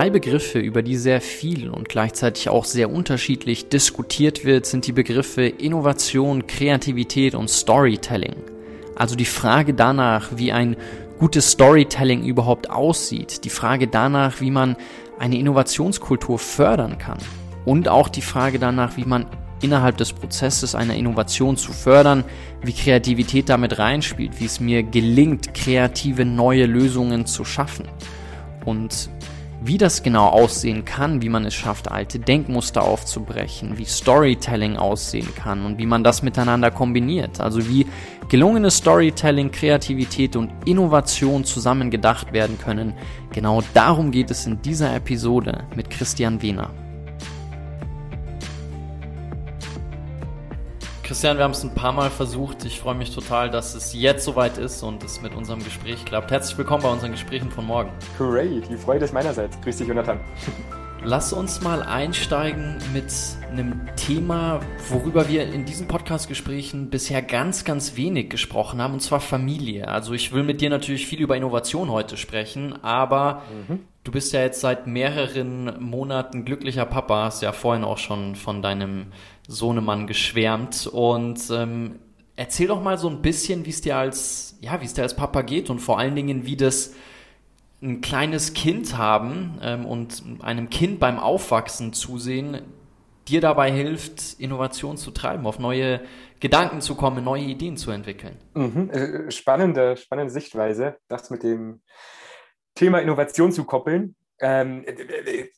drei Begriffe, über die sehr viel und gleichzeitig auch sehr unterschiedlich diskutiert wird, sind die Begriffe Innovation, Kreativität und Storytelling. Also die Frage danach, wie ein gutes Storytelling überhaupt aussieht, die Frage danach, wie man eine Innovationskultur fördern kann und auch die Frage danach, wie man innerhalb des Prozesses einer Innovation zu fördern, wie Kreativität damit reinspielt, wie es mir gelingt, kreative neue Lösungen zu schaffen. Und wie das genau aussehen kann, wie man es schafft, alte Denkmuster aufzubrechen, wie Storytelling aussehen kann und wie man das miteinander kombiniert. Also wie gelungenes Storytelling, Kreativität und Innovation zusammen gedacht werden können. Genau darum geht es in dieser Episode mit Christian Wehner. Christian, wir haben es ein paar Mal versucht. Ich freue mich total, dass es jetzt soweit ist und es mit unserem Gespräch klappt. Herzlich willkommen bei unseren Gesprächen von morgen. Great, die Freude ist meinerseits. Grüß dich, Jonathan. Lass uns mal einsteigen mit einem Thema, worüber wir in diesen Podcast-Gesprächen bisher ganz, ganz wenig gesprochen haben, und zwar Familie. Also ich will mit dir natürlich viel über Innovation heute sprechen, aber mhm. du bist ja jetzt seit mehreren Monaten glücklicher Papa, hast ja vorhin auch schon von deinem Sohnemann geschwärmt und ähm, erzähl doch mal so ein bisschen, wie es dir als, ja, wie es dir als Papa geht und vor allen Dingen, wie das ein kleines Kind haben ähm, und einem Kind beim Aufwachsen zusehen, dir dabei hilft, Innovation zu treiben, auf neue Gedanken zu kommen, neue Ideen zu entwickeln. Mhm. Äh, spannende, spannende Sichtweise, das mit dem Thema Innovation zu koppeln. Ähm,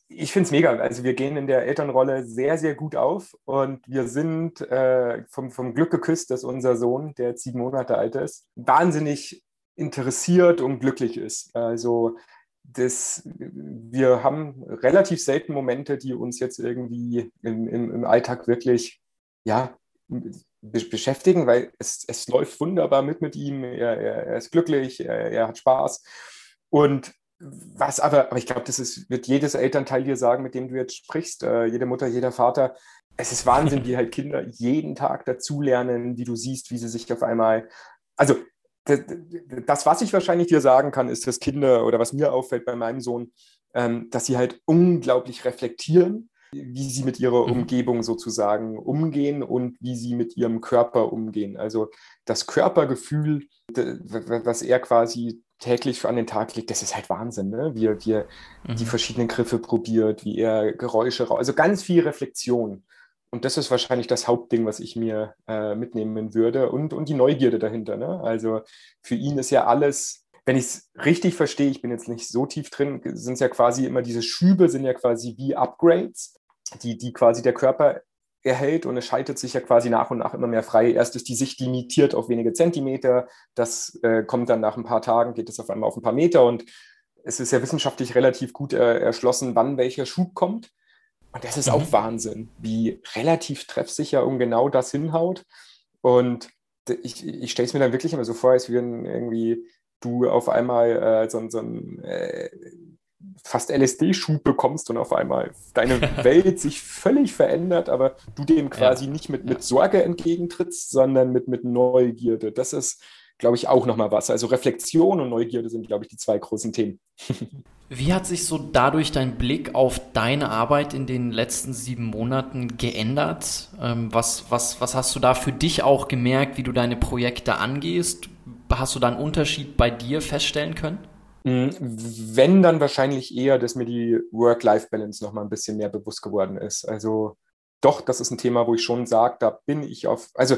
ich finde es mega. Also wir gehen in der Elternrolle sehr, sehr gut auf und wir sind äh, vom, vom Glück geküsst, dass unser Sohn, der jetzt sieben Monate alt ist, wahnsinnig interessiert und glücklich ist. Also das, wir haben relativ selten Momente, die uns jetzt irgendwie im, im, im Alltag wirklich ja, beschäftigen, weil es, es läuft wunderbar mit mit ihm. Er, er, er ist glücklich, er, er hat Spaß. Und was aber, aber ich glaube, das ist, wird jedes Elternteil dir sagen, mit dem du jetzt sprichst, äh, jede Mutter, jeder Vater. Es ist Wahnsinn, wie halt Kinder jeden Tag dazulernen, wie du siehst, wie sie sich auf einmal. Also, das, das, was ich wahrscheinlich dir sagen kann, ist, dass Kinder oder was mir auffällt bei meinem Sohn, ähm, dass sie halt unglaublich reflektieren, wie sie mit ihrer mhm. Umgebung sozusagen umgehen und wie sie mit ihrem Körper umgehen. Also das Körpergefühl, was er quasi täglich an den Tag legt, das ist halt Wahnsinn, ne? wie er, wie er mhm. die verschiedenen Griffe probiert, wie er Geräusche, also ganz viel Reflexion. Und das ist wahrscheinlich das Hauptding, was ich mir äh, mitnehmen würde und, und die Neugierde dahinter. Ne? Also für ihn ist ja alles, wenn ich es richtig verstehe, ich bin jetzt nicht so tief drin, sind es ja quasi immer diese Schübe, sind ja quasi wie Upgrades, die, die quasi der Körper erhält und es schaltet sich ja quasi nach und nach immer mehr frei. Erst ist die Sicht limitiert auf wenige Zentimeter, das äh, kommt dann nach ein paar Tagen, geht es auf einmal auf ein paar Meter und es ist ja wissenschaftlich relativ gut äh, erschlossen, wann welcher Schub kommt. Und das ist mhm. auch Wahnsinn, wie relativ treffsicher und genau das hinhaut. Und ich, ich stelle es mir dann wirklich immer so vor, als wenn irgendwie du auf einmal äh, so, so ein äh, fast LSD-Schub bekommst und auf einmal deine Welt sich völlig verändert, aber du dem quasi ja. nicht mit, mit Sorge entgegentrittst, sondern mit, mit Neugierde. Das ist, glaube ich, auch nochmal was. Also Reflexion und Neugierde sind, glaube ich, die zwei großen Themen. Wie hat sich so dadurch dein Blick auf deine Arbeit in den letzten sieben Monaten geändert? Ähm, was, was, was hast du da für dich auch gemerkt, wie du deine Projekte angehst? Hast du da einen Unterschied bei dir feststellen können? Hm, wenn, dann wahrscheinlich eher, dass mir die Work-Life-Balance noch mal ein bisschen mehr bewusst geworden ist. Also doch, das ist ein Thema, wo ich schon sage, da bin ich auf, also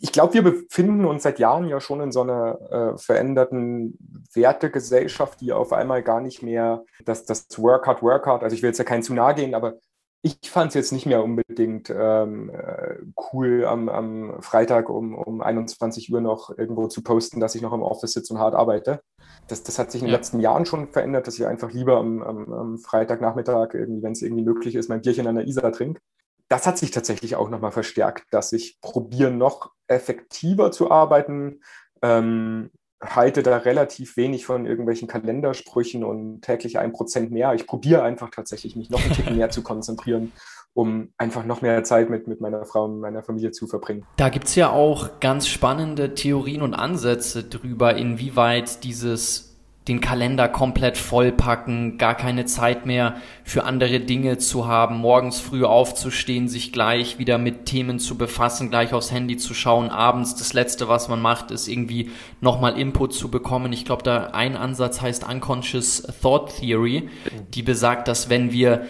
ich glaube, wir befinden uns seit Jahren ja schon in so einer äh, veränderten Wertegesellschaft, die auf einmal gar nicht mehr das, das Work hard, work hard, also ich will jetzt ja keinen zu nahe gehen, aber ich fand es jetzt nicht mehr unbedingt ähm, äh, cool, am, am Freitag um, um 21 Uhr noch irgendwo zu posten, dass ich noch im Office sitze und hart arbeite. Das, das hat sich in den ja. letzten Jahren schon verändert, dass ich einfach lieber am, am, am Freitagnachmittag, wenn es irgendwie möglich ist, mein Bierchen an der Isar trinke. Das hat sich tatsächlich auch nochmal verstärkt, dass ich probiere, noch effektiver zu arbeiten, ähm, halte da relativ wenig von irgendwelchen Kalendersprüchen und täglich ein Prozent mehr. Ich probiere einfach tatsächlich, mich noch ein Ticken mehr zu konzentrieren, um einfach noch mehr Zeit mit, mit meiner Frau und meiner Familie zu verbringen. Da gibt es ja auch ganz spannende Theorien und Ansätze drüber, inwieweit dieses den Kalender komplett vollpacken, gar keine Zeit mehr für andere Dinge zu haben, morgens früh aufzustehen, sich gleich wieder mit Themen zu befassen, gleich aufs Handy zu schauen, abends das Letzte, was man macht, ist irgendwie nochmal Input zu bekommen. Ich glaube, da ein Ansatz heißt Unconscious Thought Theory, die besagt, dass wenn wir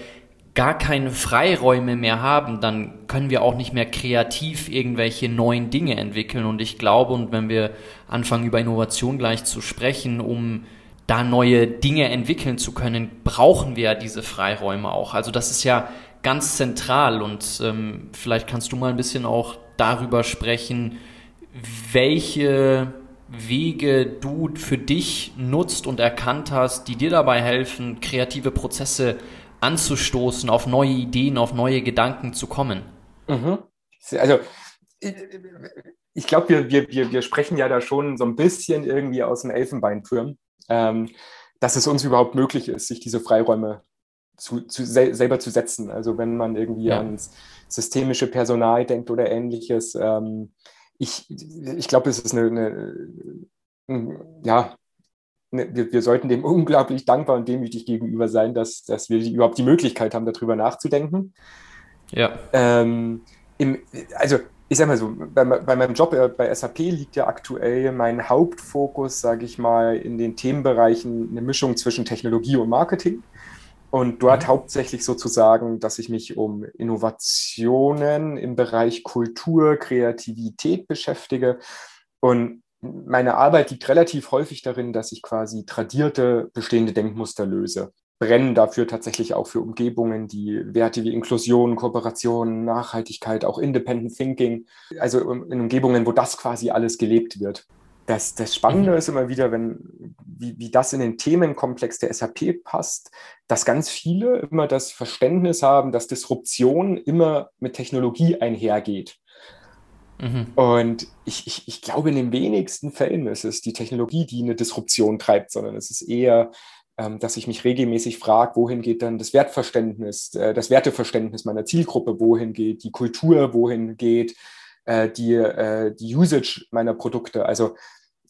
gar keine Freiräume mehr haben, dann können wir auch nicht mehr kreativ irgendwelche neuen Dinge entwickeln. Und ich glaube, und wenn wir anfangen über Innovation gleich zu sprechen, um da neue Dinge entwickeln zu können, brauchen wir ja diese Freiräume auch. Also das ist ja ganz zentral und ähm, vielleicht kannst du mal ein bisschen auch darüber sprechen, welche Wege du für dich nutzt und erkannt hast, die dir dabei helfen, kreative Prozesse anzustoßen, auf neue Ideen, auf neue Gedanken zu kommen. Mhm. Also ich glaube, wir, wir, wir, wir sprechen ja da schon so ein bisschen irgendwie aus dem Elfenbeinturm ähm, dass es uns überhaupt möglich ist, sich diese Freiräume zu, zu sel selber zu setzen. Also wenn man irgendwie ja. ans systemische Personal denkt oder ähnliches. Ähm, ich ich glaube, es ist eine, eine ja, eine, wir, wir, sollten dem unglaublich dankbar und demütig gegenüber sein, dass, dass wir überhaupt die Möglichkeit haben, darüber nachzudenken. Ja. Ähm, im, also ich sag mal so, bei, bei meinem Job äh, bei SAP liegt ja aktuell mein Hauptfokus, sage ich mal, in den Themenbereichen eine Mischung zwischen Technologie und Marketing. Und dort mhm. hauptsächlich sozusagen, dass ich mich um Innovationen im Bereich Kultur, Kreativität beschäftige. Und meine Arbeit liegt relativ häufig darin, dass ich quasi tradierte bestehende Denkmuster löse brennen dafür tatsächlich auch für Umgebungen, die Werte wie Inklusion, Kooperation, Nachhaltigkeit, auch Independent Thinking, also in Umgebungen, wo das quasi alles gelebt wird. Das, das Spannende mhm. ist immer wieder, wenn, wie, wie das in den Themenkomplex der SAP passt, dass ganz viele immer das Verständnis haben, dass Disruption immer mit Technologie einhergeht. Mhm. Und ich, ich, ich glaube, in den wenigsten Fällen ist es die Technologie, die eine Disruption treibt, sondern es ist eher dass ich mich regelmäßig frage, wohin geht dann das Wertverständnis, äh, das Werteverständnis meiner Zielgruppe, wohin geht die Kultur, wohin geht äh, die, äh, die Usage meiner Produkte. Also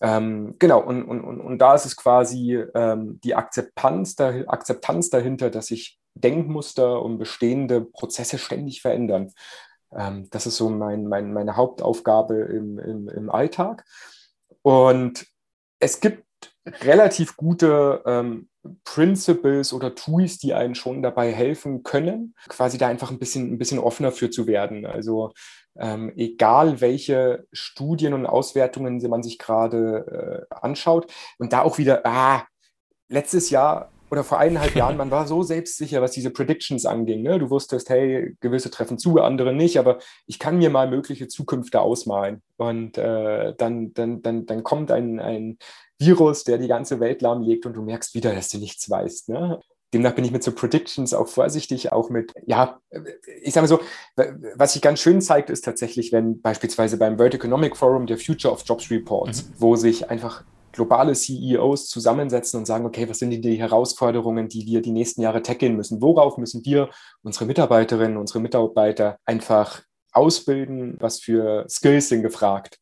ähm, genau, und, und, und, da ist es quasi ähm, die Akzeptanz, Akzeptanz dahinter, dass sich Denkmuster und bestehende Prozesse ständig verändern. Ähm, das ist so mein, mein, meine Hauptaufgabe im, im, im Alltag. Und es gibt relativ gute ähm, Principles oder Tools, die einen schon dabei helfen können, quasi da einfach ein bisschen, ein bisschen offener für zu werden. Also ähm, egal welche Studien und Auswertungen man sich gerade äh, anschaut und da auch wieder, ah, letztes Jahr oder vor eineinhalb Jahren, man war so selbstsicher, was diese Predictions anging. Ne? Du wusstest, hey, gewisse treffen zu, andere nicht, aber ich kann mir mal mögliche Zukünfte ausmalen. Und äh, dann, dann, dann, dann kommt ein, ein Virus, der die ganze Welt lahmlegt und du merkst wieder, dass du nichts weißt. Ne? Demnach bin ich mit so Predictions auch vorsichtig, auch mit, ja, ich sage mal so, was sich ganz schön zeigt, ist tatsächlich, wenn beispielsweise beim World Economic Forum der Future of Jobs Reports, mhm. wo sich einfach globale CEOs zusammensetzen und sagen, okay, was sind die Herausforderungen, die wir die nächsten Jahre tackeln müssen? Worauf müssen wir unsere Mitarbeiterinnen, unsere Mitarbeiter einfach ausbilden? Was für Skills sind gefragt?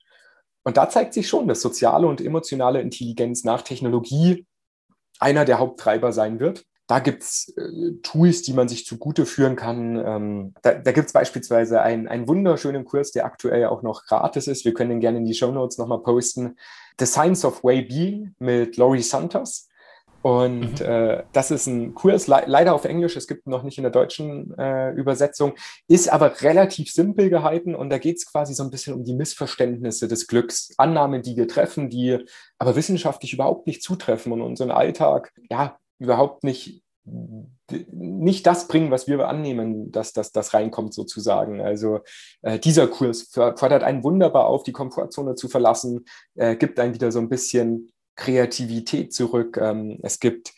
Und da zeigt sich schon, dass soziale und emotionale Intelligenz nach Technologie einer der Haupttreiber sein wird. Da gibt es äh, Tools, die man sich zugute führen kann. Ähm, da da gibt es beispielsweise einen, einen wunderschönen Kurs, der aktuell auch noch gratis ist. Wir können den gerne in die Show Notes nochmal posten. The Science of Way Being mit Laurie Santos. Und mhm. äh, das ist ein Kurs, le leider auf Englisch, es gibt noch nicht in der deutschen äh, Übersetzung, ist aber relativ simpel gehalten und da geht es quasi so ein bisschen um die Missverständnisse des Glücks, Annahmen, die wir treffen, die aber wissenschaftlich überhaupt nicht zutreffen und unseren Alltag ja überhaupt nicht nicht das bringen, was wir annehmen, dass das, reinkommt sozusagen. Also äh, dieser Kurs fordert einen wunderbar auf, die Komfortzone zu verlassen, äh, gibt einen wieder so ein bisschen Kreativität zurück. Ähm, es gibt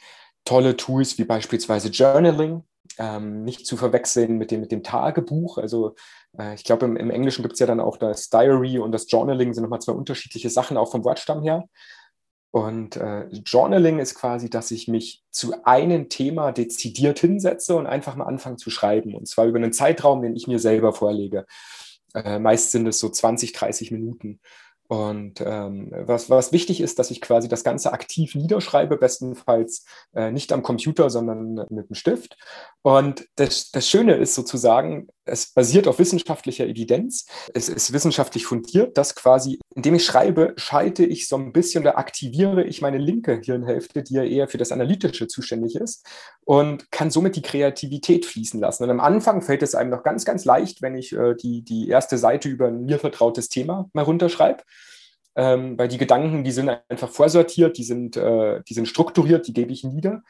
tolle Tools wie beispielsweise Journaling, ähm, nicht zu verwechseln mit dem, mit dem Tagebuch. Also äh, ich glaube, im, im, Englischen gibt es ja dann auch das Diary und das Journaling sind nochmal zwei unterschiedliche Sachen, auch vom Wortstamm her. Und äh, Journaling ist quasi, dass ich mich zu einem Thema dezidiert hinsetze und einfach mal anfange zu schreiben. Und zwar über einen Zeitraum, den ich mir selber vorlege. Äh, meist sind es so 20, 30 Minuten. Und ähm, was, was wichtig ist, dass ich quasi das Ganze aktiv niederschreibe, bestenfalls äh, nicht am Computer, sondern mit dem Stift. Und das, das Schöne ist sozusagen, es basiert auf wissenschaftlicher Evidenz. Es ist wissenschaftlich fundiert, dass quasi, indem ich schreibe, schalte ich so ein bisschen oder aktiviere ich meine linke Hirnhälfte, die ja eher für das Analytische zuständig ist und kann somit die Kreativität fließen lassen. Und am Anfang fällt es einem noch ganz, ganz leicht, wenn ich äh, die, die erste Seite über ein mir vertrautes Thema mal runterschreibe ähm, weil die Gedanken, die sind einfach vorsortiert, die sind, äh, die sind strukturiert, die gebe ich nieder.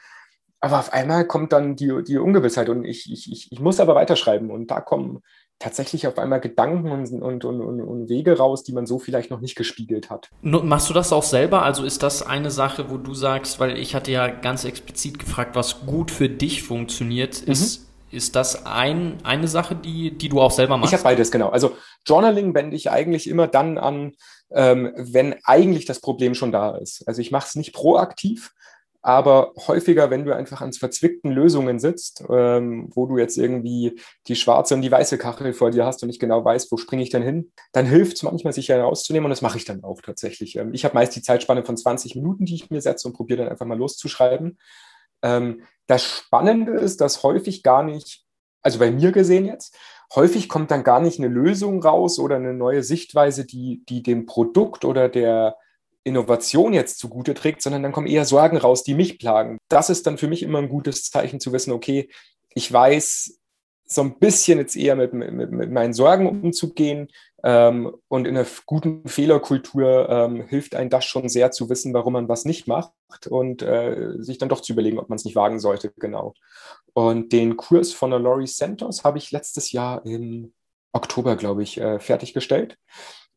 Aber auf einmal kommt dann die, die Ungewissheit und ich, ich, ich muss aber weiterschreiben und da kommen tatsächlich auf einmal Gedanken und, und, und, und, Wege raus, die man so vielleicht noch nicht gespiegelt hat. Machst du das auch selber? Also ist das eine Sache, wo du sagst, weil ich hatte ja ganz explizit gefragt, was gut für dich funktioniert, mhm. ist ist das ein, eine Sache, die, die du auch selber machst? Ich habe beides, genau. Also Journaling wende ich eigentlich immer dann an, ähm, wenn eigentlich das Problem schon da ist. Also ich mache es nicht proaktiv, aber häufiger, wenn du einfach an verzwickten Lösungen sitzt, ähm, wo du jetzt irgendwie die schwarze und die weiße Kachel vor dir hast und nicht genau weißt, wo springe ich denn hin, dann hilft es manchmal, sich herauszunehmen und das mache ich dann auch tatsächlich. Ähm, ich habe meist die Zeitspanne von 20 Minuten, die ich mir setze und probiere dann einfach mal loszuschreiben. Ähm, das Spannende ist, dass häufig gar nicht, also bei mir gesehen jetzt, häufig kommt dann gar nicht eine Lösung raus oder eine neue Sichtweise, die, die dem Produkt oder der Innovation jetzt zugute trägt, sondern dann kommen eher Sorgen raus, die mich plagen. Das ist dann für mich immer ein gutes Zeichen zu wissen, okay, ich weiß so ein bisschen jetzt eher mit, mit, mit meinen Sorgen umzugehen. Ähm, und in einer guten Fehlerkultur ähm, hilft einem das schon sehr zu wissen, warum man was nicht macht und äh, sich dann doch zu überlegen, ob man es nicht wagen sollte. Genau. Und den Kurs von der Laurie Santos habe ich letztes Jahr im Oktober, glaube ich, äh, fertiggestellt.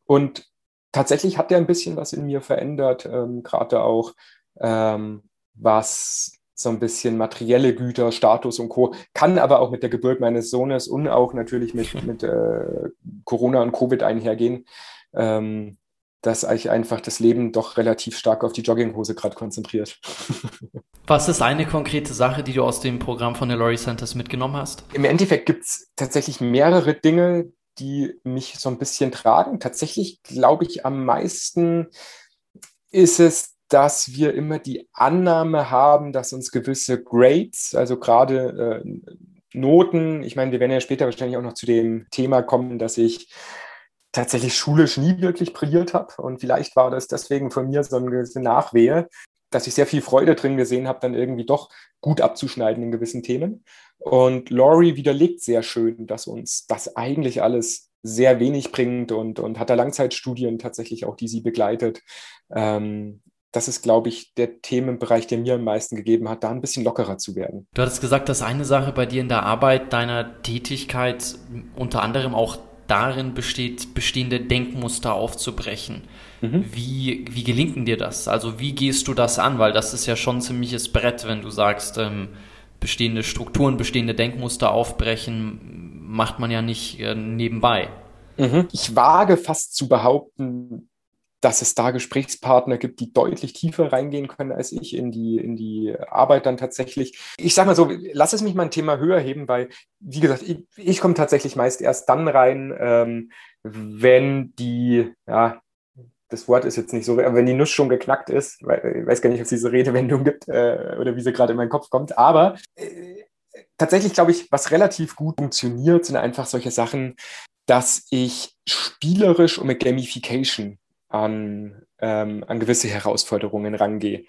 Und tatsächlich hat der ein bisschen was in mir verändert, ähm, gerade auch ähm, was so ein bisschen materielle Güter, Status und Co. Kann aber auch mit der Geburt meines Sohnes und auch natürlich mit, mit äh, Corona und Covid einhergehen, ähm, dass ich einfach das Leben doch relativ stark auf die Jogginghose gerade konzentriert. Was ist eine konkrete Sache, die du aus dem Programm von der Laurie Centers mitgenommen hast? Im Endeffekt gibt es tatsächlich mehrere Dinge, die mich so ein bisschen tragen. Tatsächlich glaube ich am meisten ist es dass wir immer die Annahme haben, dass uns gewisse Grades, also gerade äh, Noten, ich meine, wir werden ja später wahrscheinlich auch noch zu dem Thema kommen, dass ich tatsächlich schulisch nie wirklich brilliert habe. Und vielleicht war das deswegen von mir so eine Nachwehe, dass ich sehr viel Freude drin gesehen habe, dann irgendwie doch gut abzuschneiden in gewissen Themen. Und Laurie widerlegt sehr schön, dass uns das eigentlich alles sehr wenig bringt und, und hat da Langzeitstudien tatsächlich auch, die sie begleitet. Ähm, das ist, glaube ich, der Themenbereich, der mir am meisten gegeben hat, da ein bisschen lockerer zu werden. Du hattest gesagt, dass eine Sache bei dir in der Arbeit deiner Tätigkeit unter anderem auch darin besteht, bestehende Denkmuster aufzubrechen. Mhm. Wie, wie gelingt dir das? Also wie gehst du das an? Weil das ist ja schon ein ziemliches Brett, wenn du sagst, ähm, bestehende Strukturen, bestehende Denkmuster aufbrechen, macht man ja nicht äh, nebenbei. Mhm. Ich wage fast zu behaupten, dass es da Gesprächspartner gibt, die deutlich tiefer reingehen können als ich in die, in die Arbeit dann tatsächlich. Ich sage mal so, lass es mich mal ein Thema höher heben, weil, wie gesagt, ich, ich komme tatsächlich meist erst dann rein, ähm, wenn die, ja, das Wort ist jetzt nicht so, wenn die Nuss schon geknackt ist, weil, ich weiß gar nicht, ob es diese Redewendung gibt äh, oder wie sie gerade in meinen Kopf kommt, aber äh, tatsächlich glaube ich, was relativ gut funktioniert, sind einfach solche Sachen, dass ich spielerisch und mit Gamification an, ähm, an gewisse Herausforderungen rangehe.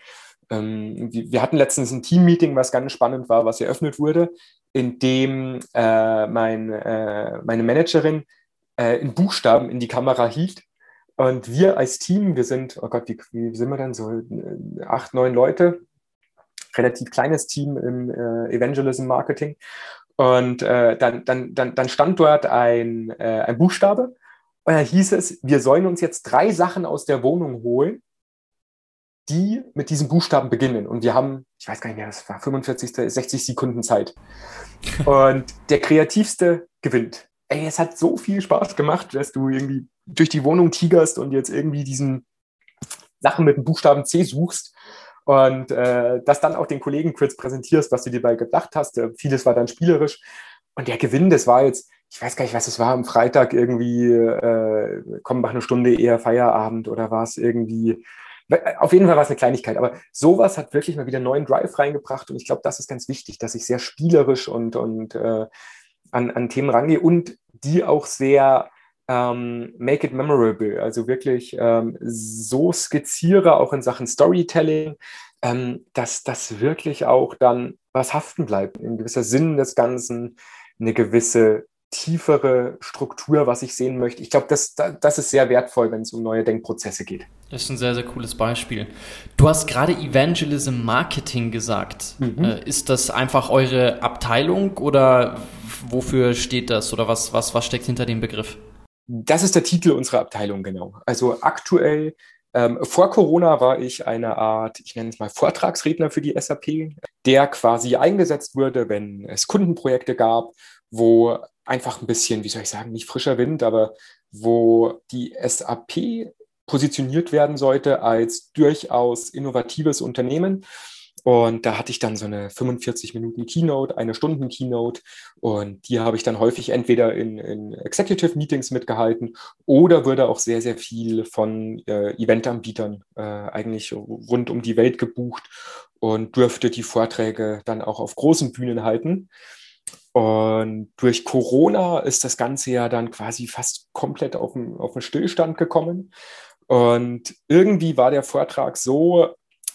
Ähm, wir hatten letztens ein Team-Meeting, was ganz spannend war, was eröffnet wurde, in dem äh, mein, äh, meine Managerin äh, in Buchstaben in die Kamera hielt. Und wir als Team, wir sind, oh Gott, wie, wie sind wir denn so? Äh, acht, neun Leute, relativ kleines Team im äh, Evangelism Marketing. Und äh, dann, dann, dann, dann stand dort ein, äh, ein Buchstabe und dann hieß es, wir sollen uns jetzt drei Sachen aus der Wohnung holen, die mit diesem Buchstaben beginnen. Und wir haben, ich weiß gar nicht mehr, das war 45, 60 Sekunden Zeit. Und der Kreativste gewinnt. Ey, es hat so viel Spaß gemacht, dass du irgendwie durch die Wohnung tigerst und jetzt irgendwie diesen Sachen mit dem Buchstaben C suchst und äh, das dann auch den Kollegen kurz präsentierst, was du dir dabei gedacht hast. Äh, vieles war dann spielerisch. Und der Gewinn, das war jetzt, ich weiß gar nicht, was es war, am Freitag irgendwie, äh, komm, mach eine Stunde eher Feierabend oder war es irgendwie, auf jeden Fall war es eine Kleinigkeit, aber sowas hat wirklich mal wieder neuen Drive reingebracht und ich glaube, das ist ganz wichtig, dass ich sehr spielerisch und, und äh, an, an Themen rangehe und die auch sehr ähm, make it memorable, also wirklich ähm, so skizziere, auch in Sachen Storytelling, ähm, dass das wirklich auch dann was haften bleibt, ein gewisser Sinn des Ganzen, eine gewisse tiefere Struktur, was ich sehen möchte. Ich glaube, das, das ist sehr wertvoll, wenn es um neue Denkprozesse geht. Das ist ein sehr, sehr cooles Beispiel. Du hast gerade Evangelism Marketing gesagt. Mhm. Äh, ist das einfach eure Abteilung oder wofür steht das oder was, was, was steckt hinter dem Begriff? Das ist der Titel unserer Abteilung, genau. Also aktuell, ähm, vor Corona war ich eine Art, ich nenne es mal Vortragsredner für die SAP, der quasi eingesetzt wurde, wenn es Kundenprojekte gab, wo einfach ein bisschen, wie soll ich sagen, nicht frischer Wind, aber wo die SAP positioniert werden sollte als durchaus innovatives Unternehmen. Und da hatte ich dann so eine 45 Minuten Keynote, eine Stunden Keynote. Und die habe ich dann häufig entweder in, in Executive Meetings mitgehalten oder wurde auch sehr, sehr viel von äh, Eventanbietern äh, eigentlich rund um die Welt gebucht und durfte die Vorträge dann auch auf großen Bühnen halten. Und durch Corona ist das Ganze ja dann quasi fast komplett auf den, auf den Stillstand gekommen. Und irgendwie war der Vortrag so,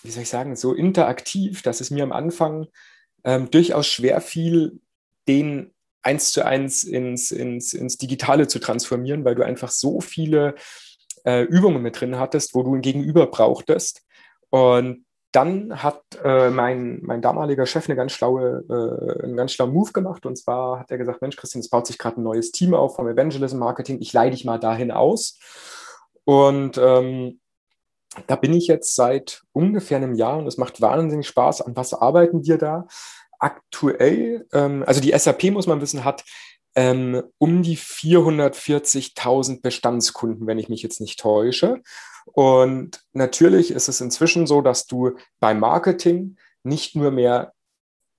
wie soll ich sagen, so interaktiv, dass es mir am Anfang ähm, durchaus schwer fiel, den eins zu eins ins, ins, ins Digitale zu transformieren, weil du einfach so viele äh, Übungen mit drin hattest, wo du ein Gegenüber brauchtest. Und dann hat äh, mein, mein damaliger Chef eine ganz schlaue, äh, einen ganz schlauen Move gemacht. Und zwar hat er gesagt, Mensch, Christian, es baut sich gerade ein neues Team auf vom Evangelism Marketing. Ich leite dich mal dahin aus. Und ähm, da bin ich jetzt seit ungefähr einem Jahr und es macht wahnsinnig Spaß. An was arbeiten wir da? Aktuell, ähm, also die SAP, muss man wissen, hat ähm, um die 440.000 Bestandskunden, wenn ich mich jetzt nicht täusche. Und natürlich ist es inzwischen so, dass du beim Marketing nicht nur mehr,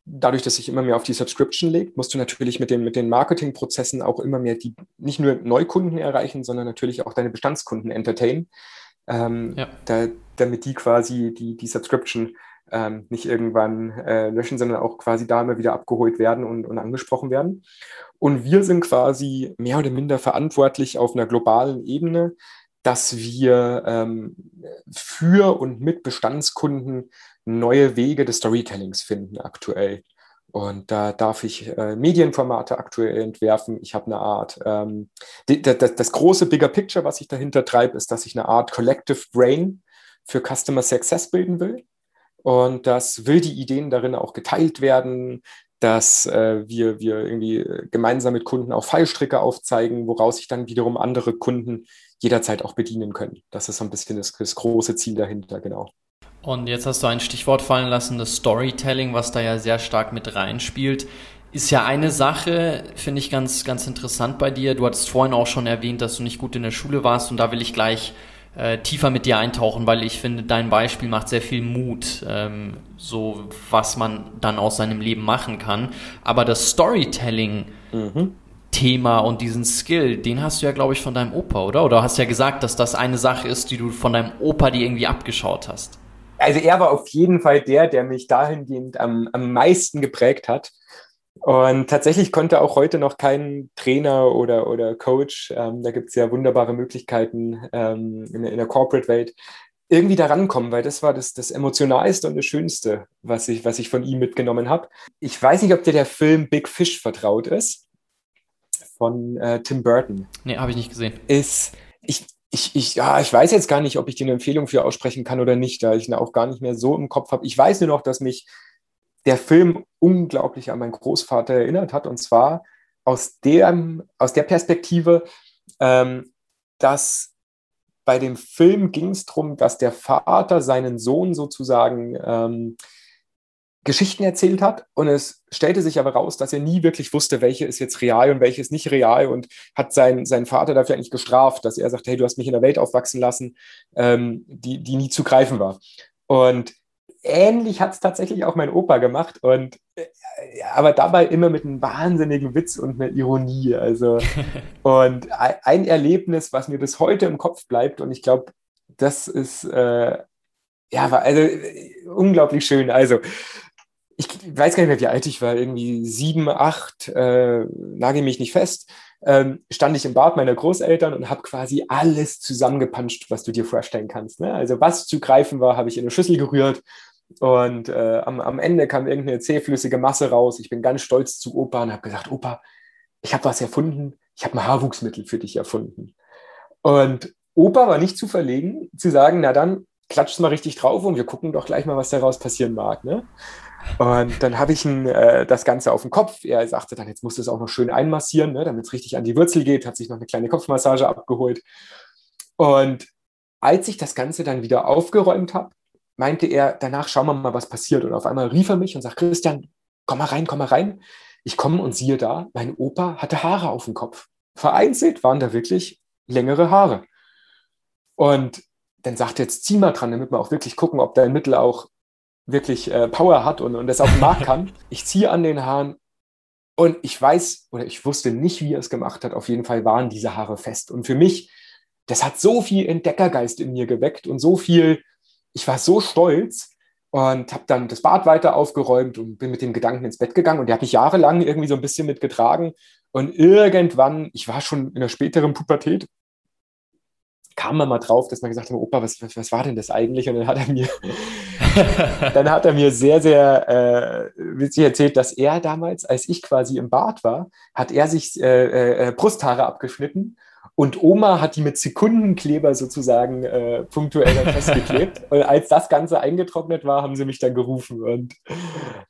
dadurch, dass sich immer mehr auf die Subscription legt, musst du natürlich mit den, mit den Marketingprozessen auch immer mehr die nicht nur Neukunden erreichen, sondern natürlich auch deine Bestandskunden entertainen, ähm, ja. da, damit die quasi die, die Subscription ähm, nicht irgendwann äh, löschen, sondern auch quasi da immer wieder abgeholt werden und, und angesprochen werden. Und wir sind quasi mehr oder minder verantwortlich auf einer globalen Ebene dass wir ähm, für und mit Bestandskunden neue Wege des Storytellings finden aktuell. Und da darf ich äh, Medienformate aktuell entwerfen. Ich habe eine Art, ähm, die, das, das große Bigger Picture, was ich dahinter treibe, ist, dass ich eine Art Collective Brain für Customer Success bilden will. Und das will die Ideen darin auch geteilt werden, dass äh, wir, wir irgendwie gemeinsam mit Kunden auch Fallstricke aufzeigen, woraus sich dann wiederum andere Kunden jederzeit auch bedienen können. Das ist so ein bisschen das, das große Ziel dahinter, genau. Und jetzt hast du ein Stichwort fallen lassen, das Storytelling, was da ja sehr stark mit reinspielt. Ist ja eine Sache, finde ich ganz, ganz interessant bei dir. Du hattest vorhin auch schon erwähnt, dass du nicht gut in der Schule warst und da will ich gleich äh, tiefer mit dir eintauchen, weil ich finde, dein Beispiel macht sehr viel Mut, ähm, so was man dann aus seinem Leben machen kann. Aber das Storytelling mhm. Thema und diesen Skill, den hast du ja, glaube ich, von deinem Opa, oder? Oder hast ja gesagt, dass das eine Sache ist, die du von deinem Opa dir irgendwie abgeschaut hast? Also er war auf jeden Fall der, der mich dahingehend am, am meisten geprägt hat. Und tatsächlich konnte auch heute noch kein Trainer oder, oder Coach, ähm, da gibt es ja wunderbare Möglichkeiten ähm, in, in der Corporate-Welt, irgendwie da rankommen, weil das war das, das Emotionalste und das Schönste, was ich, was ich von ihm mitgenommen habe. Ich weiß nicht, ob dir der Film Big Fish vertraut ist von äh, Tim Burton. Nee, habe ich nicht gesehen. Ist, ich, ich, ich, ja, ich weiß jetzt gar nicht, ob ich dir eine Empfehlung für aussprechen kann oder nicht, da ich ihn auch gar nicht mehr so im Kopf habe. Ich weiß nur noch, dass mich der Film unglaublich an meinen Großvater erinnert hat. Und zwar aus der, aus der Perspektive, ähm, dass bei dem Film ging es darum, dass der Vater seinen Sohn sozusagen ähm, Geschichten erzählt hat und es stellte sich aber raus, dass er nie wirklich wusste, welche ist jetzt real und welche ist nicht real und hat sein, seinen Vater dafür eigentlich gestraft, dass er sagt, hey, du hast mich in der Welt aufwachsen lassen, ähm, die, die nie zu greifen war. Und ähnlich hat es tatsächlich auch mein Opa gemacht und äh, aber dabei immer mit einem wahnsinnigen Witz und einer Ironie. Also und ein Erlebnis, was mir bis heute im Kopf bleibt und ich glaube, das ist äh, ja war also äh, unglaublich schön. Also ich weiß gar nicht mehr, wie alt ich war, irgendwie sieben, acht, äh, nagel mich nicht fest ähm, stand ich im Bad meiner Großeltern und habe quasi alles zusammengepanscht, was du dir vorstellen kannst. Ne? Also was zu greifen war, habe ich in eine Schüssel gerührt und äh, am, am Ende kam irgendeine zähflüssige Masse raus. Ich bin ganz stolz zu Opa und habe gesagt, Opa, ich habe was erfunden, ich habe ein Haarwuchsmittel für dich erfunden. Und Opa war nicht zu verlegen, zu sagen, na dann klatscht mal richtig drauf und wir gucken doch gleich mal, was daraus passieren mag. Ne? Und dann habe ich ihn, äh, das Ganze auf den Kopf. Er sagte dann, jetzt musst du es auch noch schön einmassieren, ne, damit es richtig an die Wurzel geht, hat sich noch eine kleine Kopfmassage abgeholt. Und als ich das Ganze dann wieder aufgeräumt habe, meinte er, danach schauen wir mal, was passiert. Und auf einmal rief er mich und sagt, Christian, komm mal rein, komm mal rein. Ich komme und siehe da, mein Opa hatte Haare auf dem Kopf. Vereinzelt waren da wirklich längere Haare. Und dann sagt er, jetzt zieh mal dran, damit wir auch wirklich gucken, ob dein Mittel auch wirklich äh, Power hat und, und das auf den Markt kann. Ich ziehe an den Haaren und ich weiß oder ich wusste nicht, wie er es gemacht hat. Auf jeden Fall waren diese Haare fest. Und für mich, das hat so viel Entdeckergeist in mir geweckt und so viel, ich war so stolz und habe dann das Bad weiter aufgeräumt und bin mit dem Gedanken ins Bett gegangen. Und der hat mich jahrelang irgendwie so ein bisschen mitgetragen. Und irgendwann, ich war schon in der späteren Pubertät, kam man mal drauf, dass man gesagt hat, Opa, was, was, was war denn das eigentlich? Und dann hat er mir, dann hat er mir sehr, sehr äh, witzig erzählt, dass er damals, als ich quasi im Bad war, hat er sich äh, äh, äh Brusthaare abgeschnitten und Oma hat die mit Sekundenkleber sozusagen äh, punktuell festgeklebt. und als das Ganze eingetrocknet war, haben sie mich dann gerufen. Und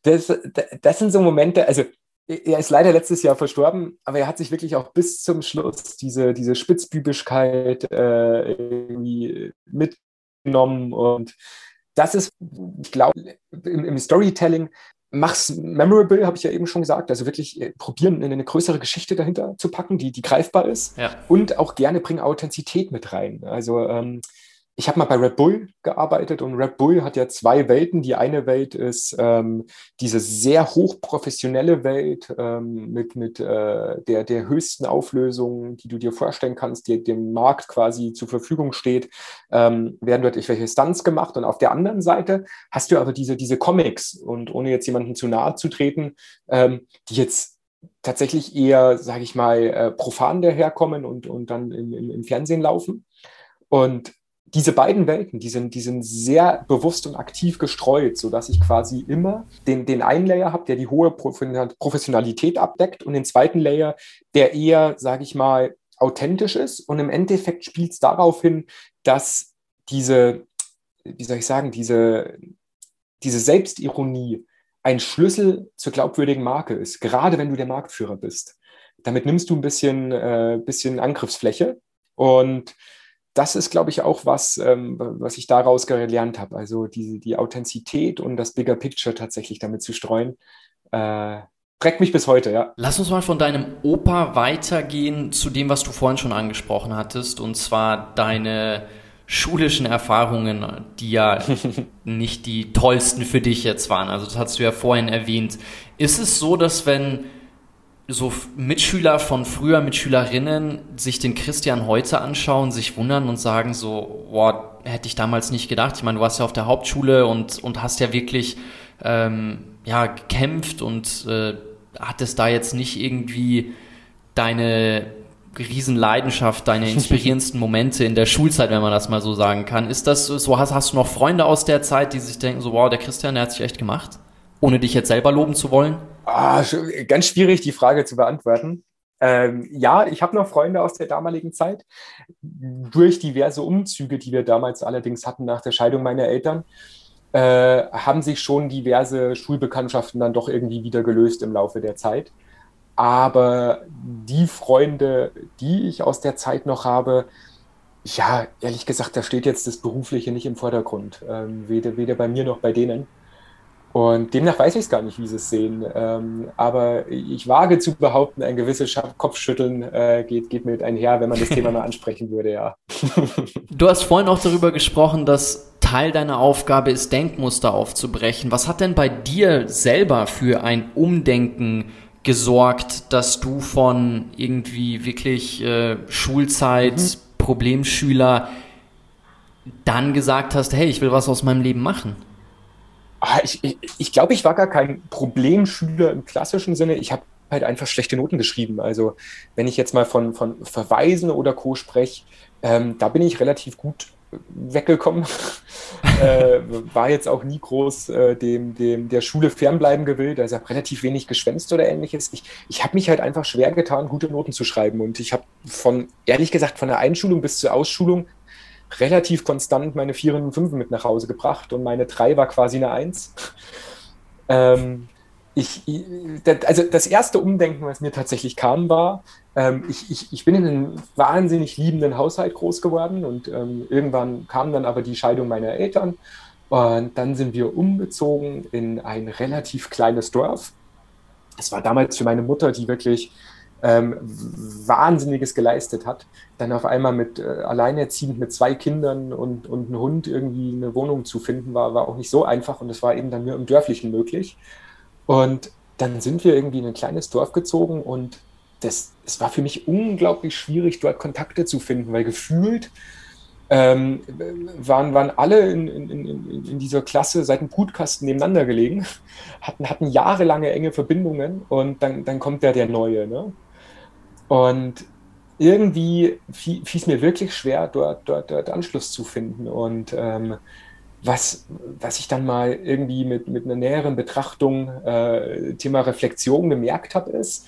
das, das sind so Momente, also er ist leider letztes Jahr verstorben, aber er hat sich wirklich auch bis zum Schluss diese, diese Spitzbübischkeit äh, irgendwie mitgenommen. Und das ist, ich glaube, im, im Storytelling mach's memorable, habe ich ja eben schon gesagt. Also wirklich äh, probieren, eine größere Geschichte dahinter zu packen, die, die greifbar ist. Ja. Und auch gerne bringen Authentizität mit rein. Also ähm, ich habe mal bei Red Bull gearbeitet und Red Bull hat ja zwei Welten. Die eine Welt ist ähm, diese sehr hochprofessionelle Welt ähm, mit, mit äh, der, der höchsten Auflösung, die du dir vorstellen kannst, die dem Markt quasi zur Verfügung steht, ähm, werden dort irgendwelche Stunts gemacht. Und auf der anderen Seite hast du aber diese, diese Comics und ohne jetzt jemandem zu nahe zu treten, ähm, die jetzt tatsächlich eher, sage ich mal, äh, profan daherkommen und, und dann im, im, im Fernsehen laufen. Und diese beiden Welten, die sind, die sind sehr bewusst und aktiv gestreut, sodass ich quasi immer den, den einen Layer habe, der die hohe Professionalität abdeckt und den zweiten Layer, der eher, sage ich mal, authentisch ist. Und im Endeffekt spielt es darauf hin, dass diese, wie soll ich sagen, diese, diese Selbstironie ein Schlüssel zur glaubwürdigen Marke ist, gerade wenn du der Marktführer bist. Damit nimmst du ein bisschen, äh, bisschen Angriffsfläche und das ist, glaube ich, auch was, ähm, was ich daraus gelernt habe. Also die, die Authentizität und das Bigger Picture tatsächlich damit zu streuen. Äh, prägt mich bis heute, ja. Lass uns mal von deinem Opa weitergehen zu dem, was du vorhin schon angesprochen hattest, und zwar deine schulischen Erfahrungen, die ja nicht die tollsten für dich jetzt waren. Also das hast du ja vorhin erwähnt. Ist es so, dass wenn so Mitschüler von früher, Mitschülerinnen sich den Christian heute anschauen, sich wundern und sagen so, boah, hätte ich damals nicht gedacht. Ich meine, du warst ja auf der Hauptschule und, und hast ja wirklich ähm, ja, gekämpft und äh, hattest da jetzt nicht irgendwie deine Riesenleidenschaft, deine inspirierendsten Momente in der Schulzeit, wenn man das mal so sagen kann. Ist das so, hast, hast du noch Freunde aus der Zeit, die sich denken so, wow, der Christian, der hat sich echt gemacht? Ohne dich jetzt selber loben zu wollen? Ah, ganz schwierig, die Frage zu beantworten. Ähm, ja, ich habe noch Freunde aus der damaligen Zeit. Durch diverse Umzüge, die wir damals allerdings hatten nach der Scheidung meiner Eltern, äh, haben sich schon diverse Schulbekanntschaften dann doch irgendwie wieder gelöst im Laufe der Zeit. Aber die Freunde, die ich aus der Zeit noch habe, ja, ehrlich gesagt, da steht jetzt das Berufliche nicht im Vordergrund. Ähm, weder, weder bei mir noch bei denen. Und demnach weiß ich es gar nicht, wie sie es sehen. Ähm, aber ich wage zu behaupten, ein gewisses Kopfschütteln äh, geht, geht mit einher, wenn man das Thema mal ansprechen würde, ja. du hast vorhin auch darüber gesprochen, dass Teil deiner Aufgabe ist, Denkmuster aufzubrechen. Was hat denn bei dir selber für ein Umdenken gesorgt, dass du von irgendwie wirklich äh, Schulzeit, mhm. Problemschüler dann gesagt hast, hey, ich will was aus meinem Leben machen? Ah, ich, ich, ich glaube, ich war gar kein Problemschüler im klassischen Sinne. Ich habe halt einfach schlechte Noten geschrieben. Also wenn ich jetzt mal von, von Verweisen oder Co. spreche, ähm, da bin ich relativ gut weggekommen. äh, war jetzt auch nie groß äh, dem, dem der Schule fernbleiben gewillt. Also habe relativ wenig geschwänzt oder ähnliches. Ich, ich habe mich halt einfach schwer getan, gute Noten zu schreiben. Und ich habe von, ehrlich gesagt, von der Einschulung bis zur Ausschulung relativ konstant meine Vieren und Fünfen mit nach Hause gebracht und meine Drei war quasi eine Eins. Ähm, ich, also das erste Umdenken, was mir tatsächlich kam, war, ähm, ich, ich, ich bin in einem wahnsinnig liebenden Haushalt groß geworden und ähm, irgendwann kam dann aber die Scheidung meiner Eltern und dann sind wir umgezogen in ein relativ kleines Dorf. Es war damals für meine Mutter, die wirklich ähm, Wahnsinniges geleistet hat, dann auf einmal mit äh, alleinerziehend mit zwei Kindern und, und einem Hund irgendwie eine Wohnung zu finden, war, war auch nicht so einfach und das war eben dann nur im Dörflichen möglich. Und dann sind wir irgendwie in ein kleines Dorf gezogen und das, es war für mich unglaublich schwierig, dort Kontakte zu finden, weil gefühlt ähm, waren, waren alle in, in, in, in, dieser Klasse seit dem Brutkasten nebeneinander gelegen, hatten, hatten jahrelange enge Verbindungen und dann, dann kommt der der Neue. Ne? Und irgendwie fiel es mir wirklich schwer, dort, dort, dort Anschluss zu finden. Und ähm, was, was ich dann mal irgendwie mit, mit einer näheren Betrachtung, äh, Thema Reflexion gemerkt habe, ist,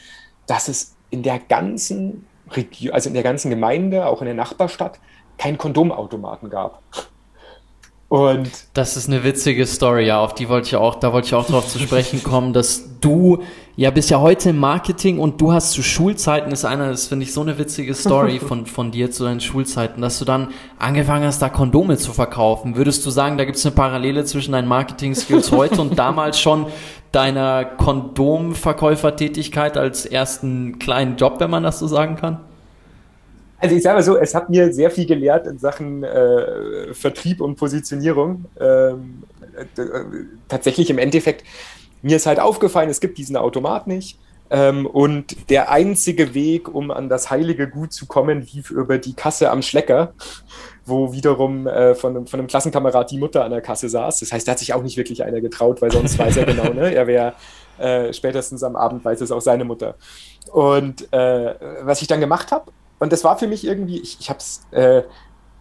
dass es in der ganzen Region, also in der ganzen Gemeinde, auch in der Nachbarstadt, keinen Kondomautomaten gab. Und das ist eine witzige Story, ja, auf die wollte ich auch, da wollte ich auch drauf zu sprechen kommen, dass du ja bist ja heute im Marketing und du hast zu Schulzeiten ist einer, das finde ich so eine witzige Story von von dir zu deinen Schulzeiten, dass du dann angefangen hast, da Kondome zu verkaufen. Würdest du sagen, da gibt es eine Parallele zwischen deinen Marketing-Skills heute und damals schon deiner Kondomverkäufertätigkeit als ersten kleinen Job, wenn man das so sagen kann? Also ich sage mal so, es hat mir sehr viel gelehrt in Sachen äh, Vertrieb und Positionierung. Ähm, äh, tatsächlich im Endeffekt, mir ist halt aufgefallen, es gibt diesen Automat nicht. Ähm, und der einzige Weg, um an das heilige Gut zu kommen, lief über die Kasse am Schlecker, wo wiederum äh, von, von einem Klassenkamerad die Mutter an der Kasse saß. Das heißt, da hat sich auch nicht wirklich einer getraut, weil sonst weiß er genau, ne? er wäre äh, spätestens am Abend weiß es auch seine Mutter. Und äh, was ich dann gemacht habe, und das war für mich irgendwie, ich, ich habe es, äh,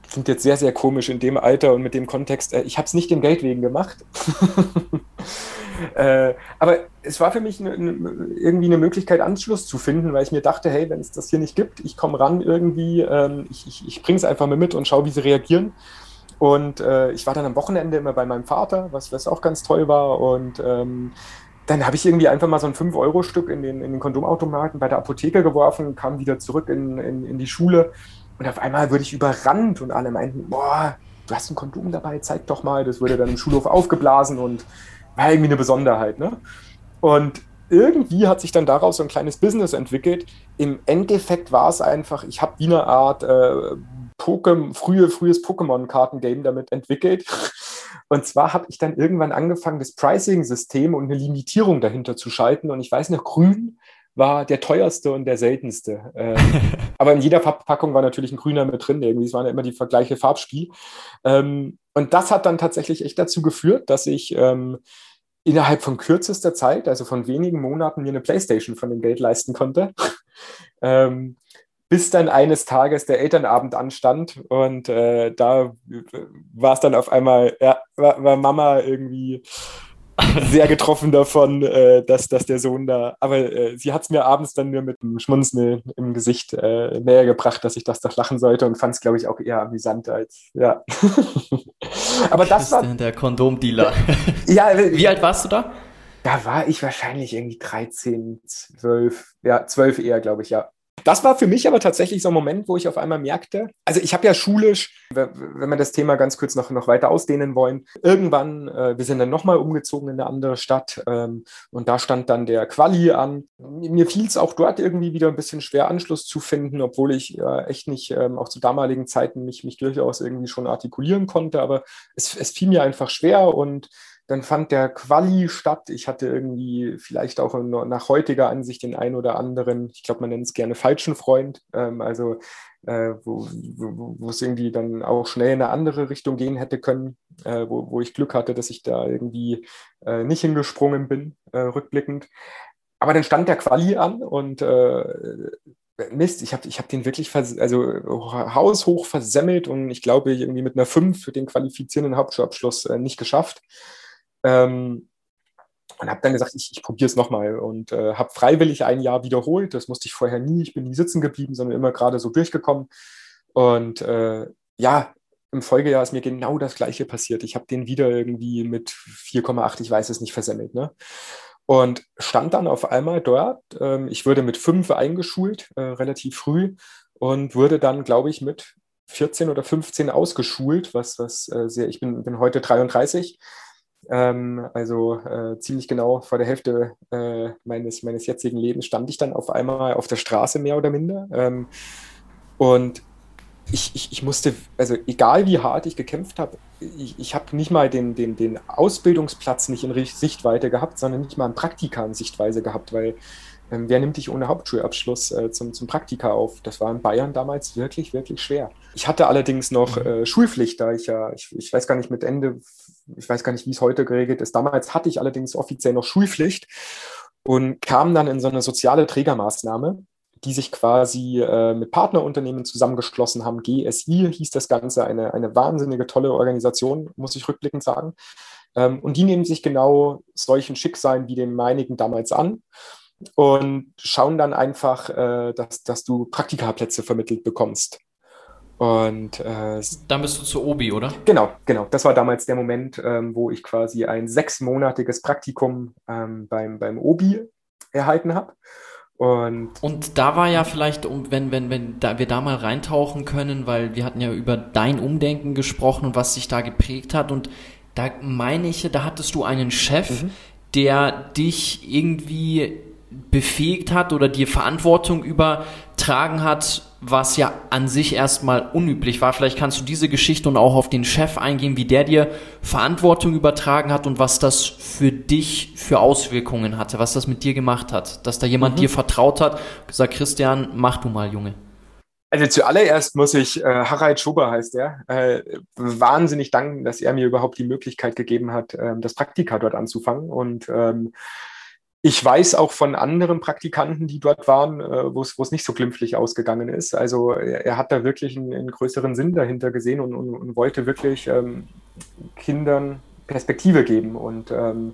klingt jetzt sehr, sehr komisch in dem Alter und mit dem Kontext, äh, ich habe es nicht dem Geld wegen gemacht. äh, aber es war für mich ne, ne, irgendwie eine Möglichkeit, Anschluss zu finden, weil ich mir dachte, hey, wenn es das hier nicht gibt, ich komme ran irgendwie, ähm, ich, ich, ich bringe es einfach mal mit und schaue, wie sie reagieren. Und äh, ich war dann am Wochenende immer bei meinem Vater, was, was auch ganz toll war. Und ähm, dann habe ich irgendwie einfach mal so ein 5-Euro-Stück in den, in den Kondomautomaten bei der Apotheke geworfen, kam wieder zurück in, in, in die Schule und auf einmal wurde ich überrannt und alle meinten, boah, du hast ein Kondom dabei, zeig doch mal. Das wurde dann im Schulhof aufgeblasen und war irgendwie eine Besonderheit. Ne? Und irgendwie hat sich dann daraus so ein kleines Business entwickelt. Im Endeffekt war es einfach, ich habe wie eine Art äh, Pokémon, frühe, frühes Pokémon-Kartengame damit entwickelt. Und zwar habe ich dann irgendwann angefangen, das Pricing-System und eine Limitierung dahinter zu schalten. Und ich weiß noch, grün war der teuerste und der seltenste. Ähm, aber in jeder Verpackung war natürlich ein grüner mit drin. Irgendwie, es waren ja immer die Vergleiche Farbspiel. Ähm, und das hat dann tatsächlich echt dazu geführt, dass ich ähm, innerhalb von kürzester Zeit, also von wenigen Monaten, mir eine Playstation von dem Geld leisten konnte. bis dann eines Tages der Elternabend anstand und äh, da war es dann auf einmal, ja, war, war, Mama irgendwie sehr getroffen davon, äh, dass, dass der Sohn da, aber äh, sie hat es mir abends dann nur mit einem Schmunzeln im Gesicht äh, näher gebracht, dass ich das doch lachen sollte und fand es, glaube ich, auch eher amüsant als, ja. aber das war... Der Kondomdealer. ja, Wie alt warst du da? Da war ich wahrscheinlich irgendwie 13, 12, ja, 12 eher, glaube ich, ja. Das war für mich aber tatsächlich so ein Moment, wo ich auf einmal merkte, also ich habe ja schulisch, wenn wir das Thema ganz kurz noch, noch weiter ausdehnen wollen, irgendwann, äh, wir sind dann nochmal umgezogen in eine andere Stadt ähm, und da stand dann der Quali an. Mir fiel es auch dort irgendwie wieder ein bisschen schwer, Anschluss zu finden, obwohl ich äh, echt nicht, ähm, auch zu damaligen Zeiten, mich, mich durchaus irgendwie schon artikulieren konnte, aber es, es fiel mir einfach schwer und dann fand der Quali statt. Ich hatte irgendwie vielleicht auch nach heutiger Ansicht den einen oder anderen, ich glaube, man nennt es gerne falschen Freund, ähm, also äh, wo, es irgendwie dann auch schnell in eine andere Richtung gehen hätte können, äh, wo, wo ich Glück hatte, dass ich da irgendwie äh, nicht hingesprungen bin, äh, rückblickend. Aber dann stand der Quali an und äh, Mist, ich habe ich hab den wirklich also haushoch versemmelt und ich glaube, irgendwie mit einer 5 für den qualifizierenden Hauptschulabschluss äh, nicht geschafft. Ähm, und habe dann gesagt, ich, ich probiere es nochmal und äh, habe freiwillig ein Jahr wiederholt. Das musste ich vorher nie. Ich bin nie sitzen geblieben, sondern immer gerade so durchgekommen. Und äh, ja, im Folgejahr ist mir genau das Gleiche passiert. Ich habe den wieder irgendwie mit 4,8, ich weiß es nicht, versemmelt. Ne? Und stand dann auf einmal dort. Ähm, ich wurde mit 5 eingeschult, äh, relativ früh, und wurde dann, glaube ich, mit 14 oder 15 ausgeschult, was, was äh, sehr, ich bin, bin heute 33 ähm, also äh, ziemlich genau vor der Hälfte äh, meines, meines jetzigen Lebens stand ich dann auf einmal auf der Straße mehr oder minder. Ähm, und ich, ich, ich, musste, also egal wie hart ich gekämpft habe, ich, ich habe nicht mal den, den, den Ausbildungsplatz nicht in Sichtweite gehabt, sondern nicht mal einen Praktika in Sichtweise gehabt, weil ähm, wer nimmt dich ohne Hauptschulabschluss äh, zum, zum Praktika auf? Das war in Bayern damals wirklich, wirklich schwer. Ich hatte allerdings noch mhm. äh, Schulpflicht, da ich ja, ich, ich weiß gar nicht, mit Ende, ich weiß gar nicht, wie es heute geregelt ist. Damals hatte ich allerdings offiziell noch Schulpflicht und kam dann in so eine soziale Trägermaßnahme, die sich quasi äh, mit Partnerunternehmen zusammengeschlossen haben. GSI hieß das Ganze, eine, eine wahnsinnige tolle Organisation, muss ich rückblickend sagen. Ähm, und die nehmen sich genau solchen Schicksalen wie dem meinigen damals an und schauen dann einfach, äh, dass, dass du Praktikaplätze vermittelt bekommst. Und äh, dann bist du zu Obi, oder? Genau, genau. Das war damals der Moment, ähm, wo ich quasi ein sechsmonatiges Praktikum ähm, beim, beim Obi erhalten habe. Und, und da war ja vielleicht, wenn, wenn, wenn da wir da mal reintauchen können, weil wir hatten ja über dein Umdenken gesprochen und was sich da geprägt hat. Und da meine ich, da hattest du einen Chef, mhm. der dich irgendwie befähigt hat oder dir Verantwortung übertragen hat, was ja an sich erstmal unüblich war. Vielleicht kannst du diese Geschichte und auch auf den Chef eingehen, wie der dir Verantwortung übertragen hat und was das für dich für Auswirkungen hatte, was das mit dir gemacht hat, dass da jemand mhm. dir vertraut hat, gesagt, Christian, mach du mal, Junge. Also zuallererst muss ich, äh, Harald Schober heißt er, äh, wahnsinnig danken, dass er mir überhaupt die Möglichkeit gegeben hat, äh, das Praktika dort anzufangen. Und ähm, ich weiß auch von anderen Praktikanten, die dort waren, äh, wo es nicht so glimpflich ausgegangen ist. Also er, er hat da wirklich einen, einen, größeren Sinn dahinter gesehen und, und, und wollte wirklich ähm, Kindern Perspektive geben. Und ähm,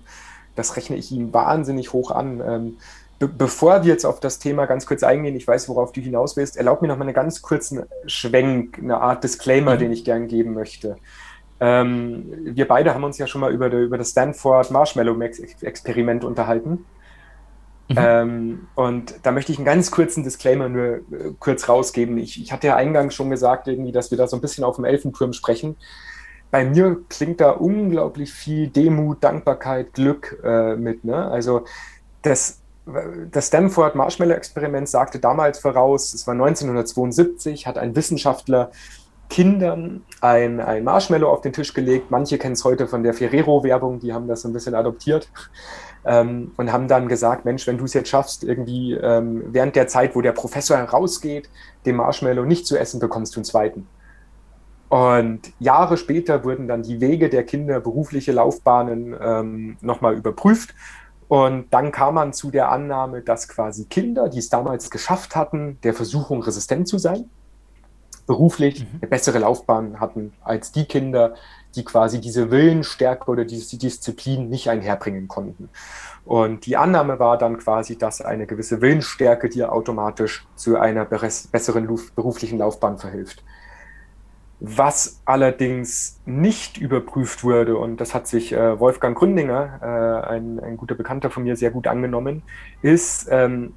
das rechne ich ihm wahnsinnig hoch an. Ähm, be bevor wir jetzt auf das Thema ganz kurz eingehen, ich weiß, worauf du hinaus willst, erlaub mir noch mal einen ganz kurzen Schwenk, eine Art Disclaimer, mhm. den ich gern geben möchte. Ähm, wir beide haben uns ja schon mal über, de, über das Stanford Marshmallow Experiment unterhalten. Mhm. Ähm, und da möchte ich einen ganz kurzen Disclaimer nur äh, kurz rausgeben. Ich, ich hatte ja eingangs schon gesagt, irgendwie, dass wir da so ein bisschen auf dem Elfenturm sprechen. Bei mir klingt da unglaublich viel Demut, Dankbarkeit, Glück äh, mit. Ne? Also das, das Stanford Marshmallow Experiment sagte damals voraus, es war 1972, hat ein Wissenschaftler Kindern ein, ein Marshmallow auf den Tisch gelegt. Manche kennen es heute von der Ferrero-Werbung, die haben das so ein bisschen adoptiert ähm, und haben dann gesagt, Mensch, wenn du es jetzt schaffst, irgendwie ähm, während der Zeit, wo der Professor herausgeht, den Marshmallow nicht zu essen, bekommst du einen zweiten. Und Jahre später wurden dann die Wege der Kinder, berufliche Laufbahnen ähm, nochmal überprüft. Und dann kam man zu der Annahme, dass quasi Kinder, die es damals geschafft hatten, der Versuchung resistent zu sein, beruflich mhm. eine bessere Laufbahn hatten als die Kinder, die quasi diese Willensstärke oder diese Disziplin nicht einherbringen konnten. Und die Annahme war dann quasi, dass eine gewisse Willensstärke dir automatisch zu einer besseren beruflichen Laufbahn verhilft. Was allerdings nicht überprüft wurde, und das hat sich äh, Wolfgang Gründinger, äh, ein, ein, guter Bekannter von mir, sehr gut angenommen, ist, ähm,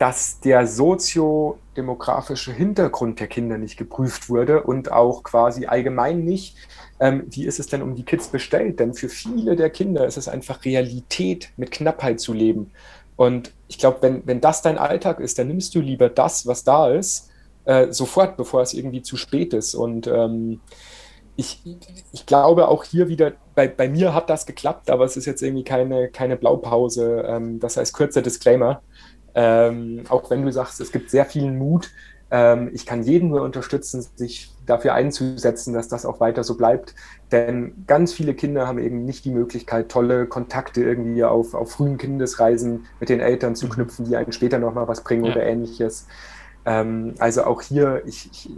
dass der soziodemografische Hintergrund der Kinder nicht geprüft wurde und auch quasi allgemein nicht, ähm, wie ist es denn um die Kids bestellt? Denn für viele der Kinder ist es einfach Realität, mit Knappheit zu leben. Und ich glaube, wenn, wenn das dein Alltag ist, dann nimmst du lieber das, was da ist, äh, sofort, bevor es irgendwie zu spät ist. Und ähm, ich, ich glaube auch hier wieder, bei, bei mir hat das geklappt, aber es ist jetzt irgendwie keine, keine Blaupause. Ähm, das heißt, kurzer Disclaimer. Ähm, auch wenn du sagst, es gibt sehr viel Mut, ähm, ich kann jeden nur unterstützen, sich dafür einzusetzen, dass das auch weiter so bleibt. Denn ganz viele Kinder haben eben nicht die Möglichkeit, tolle Kontakte irgendwie auf, auf frühen Kindesreisen mit den Eltern zu knüpfen, die einen später nochmal was bringen ja. oder ähnliches. Ähm, also auch hier, ich, ich,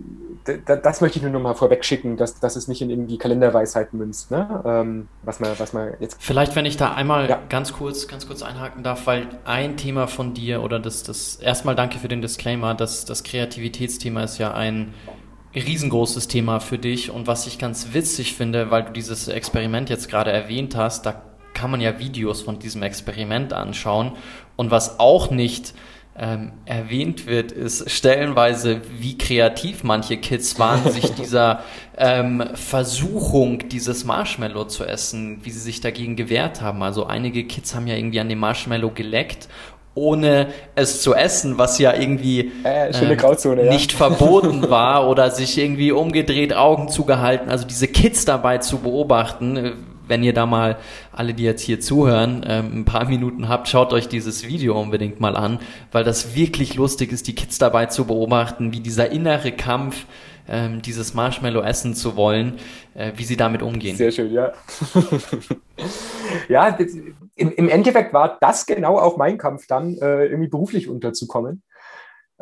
das möchte ich nur noch mal vorweg schicken, dass, dass es nicht in irgendwie Kalenderweisheiten münzt, ne? Ähm, was man, was man jetzt. Vielleicht, wenn ich da einmal ja. ganz kurz, ganz kurz einhaken darf, weil ein Thema von dir oder das, das erstmal danke für den Disclaimer, dass das Kreativitätsthema ist ja ein riesengroßes Thema für dich und was ich ganz witzig finde, weil du dieses Experiment jetzt gerade erwähnt hast, da kann man ja Videos von diesem Experiment anschauen und was auch nicht ähm, erwähnt wird, ist stellenweise, wie kreativ manche Kids waren, sich dieser ähm, Versuchung, dieses Marshmallow zu essen, wie sie sich dagegen gewehrt haben. Also einige Kids haben ja irgendwie an dem Marshmallow geleckt ohne es zu essen, was ja irgendwie äh, äh, Grauzone, ja. nicht verboten war oder sich irgendwie umgedreht, Augen zugehalten. Also diese Kids dabei zu beobachten, wenn ihr da mal, alle, die jetzt hier zuhören, ähm, ein paar Minuten habt, schaut euch dieses Video unbedingt mal an, weil das wirklich lustig ist, die Kids dabei zu beobachten, wie dieser innere Kampf, ähm, dieses Marshmallow essen zu wollen, äh, wie sie damit umgehen. Sehr schön, ja. ja, im, im, Endeffekt war das genau auch mein Kampf dann, äh, irgendwie beruflich unterzukommen.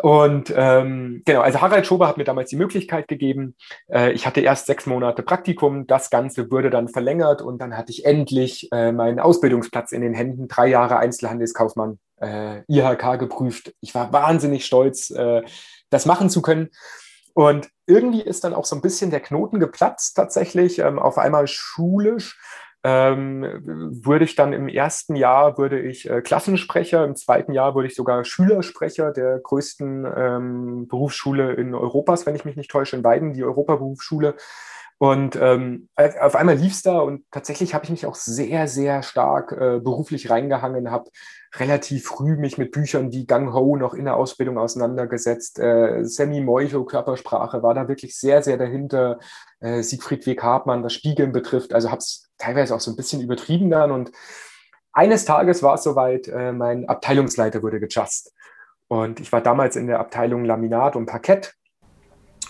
Und ähm, genau, also Harald Schober hat mir damals die Möglichkeit gegeben. Äh, ich hatte erst sechs Monate Praktikum, das Ganze wurde dann verlängert und dann hatte ich endlich äh, meinen Ausbildungsplatz in den Händen, drei Jahre Einzelhandelskaufmann, äh, IHK geprüft. Ich war wahnsinnig stolz, äh, das machen zu können. Und irgendwie ist dann auch so ein bisschen der Knoten geplatzt tatsächlich, ähm, auf einmal schulisch ähm, wurde ich dann im ersten Jahr wurde ich äh, Klassensprecher, im zweiten Jahr wurde ich sogar Schülersprecher der größten ähm, Berufsschule in Europas, wenn ich mich nicht täusche, in Weiden, die Europaberufsschule. Und ähm, auf einmal lief es da und tatsächlich habe ich mich auch sehr, sehr stark äh, beruflich reingehangen, habe relativ früh mich mit Büchern wie Gang Ho noch in der Ausbildung auseinandergesetzt. Äh, Sammy Moito, Körpersprache, war da wirklich sehr, sehr dahinter. Äh, Siegfried W. Karpmann, was Spiegeln betrifft. Also habe es teilweise auch so ein bisschen übertrieben dann. Und eines Tages war es soweit, äh, mein Abteilungsleiter wurde gejust. Und ich war damals in der Abteilung Laminat und Parkett.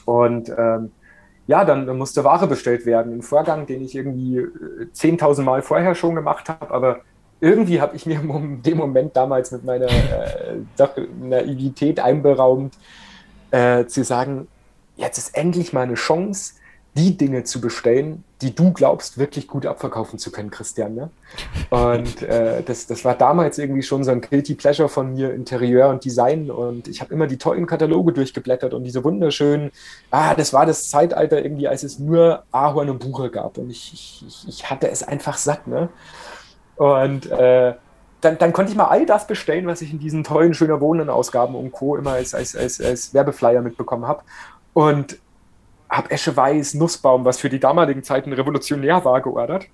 Und ähm, ja, dann musste Ware bestellt werden. Ein Vorgang, den ich irgendwie 10.000 äh, Mal vorher schon gemacht habe, aber irgendwie habe ich mir in dem Moment damals mit meiner äh, Naivität einberaumt, äh, zu sagen, jetzt ist endlich mal eine Chance, die Dinge zu bestellen, die du glaubst, wirklich gut abverkaufen zu können, Christian. Ne? Und äh, das, das war damals irgendwie schon so ein Guilty Pleasure von mir, Interieur und Design. Und ich habe immer die tollen Kataloge durchgeblättert und diese wunderschönen, ah, das war das Zeitalter irgendwie, als es nur Ahorn und Buche gab. Und ich, ich, ich hatte es einfach satt. Ne? Und äh, dann, dann, konnte ich mal all das bestellen, was ich in diesen tollen Schöner Wohnen-Ausgaben und Co. immer als, als, als, als Werbeflyer mitbekommen habe. Und habe Esche Weiß, Nussbaum, was für die damaligen Zeiten revolutionär war, geordert.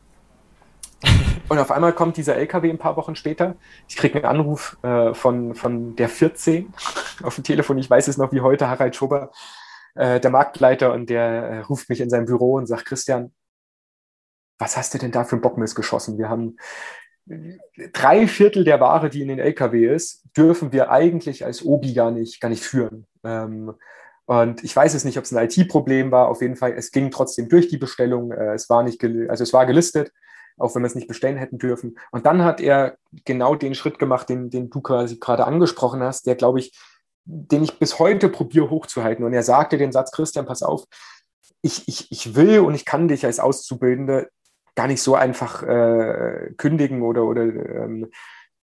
Und auf einmal kommt dieser LKW ein paar Wochen später. Ich kriege einen Anruf äh, von, von der 14 auf dem Telefon. Ich weiß es noch wie heute, Harald Schober, äh, der Marktleiter, und der äh, ruft mich in sein Büro und sagt, Christian, was hast du denn da für einen Bockmist geschossen? Wir haben drei Viertel der Ware, die in den LKW ist, dürfen wir eigentlich als Obi gar nicht, gar nicht führen. Ähm, und ich weiß es nicht, ob es ein IT-Problem war. Auf jeden Fall, es ging trotzdem durch die Bestellung. Äh, es war nicht, also es war gelistet, auch wenn wir es nicht bestellen hätten dürfen. Und dann hat er genau den Schritt gemacht, den, den du quasi gerade angesprochen hast, der, glaube ich, den ich bis heute probiere hochzuhalten. Und er sagte den Satz, Christian, pass auf, ich, ich, ich will und ich kann dich als Auszubildende gar nicht so einfach äh, kündigen oder, oder ähm,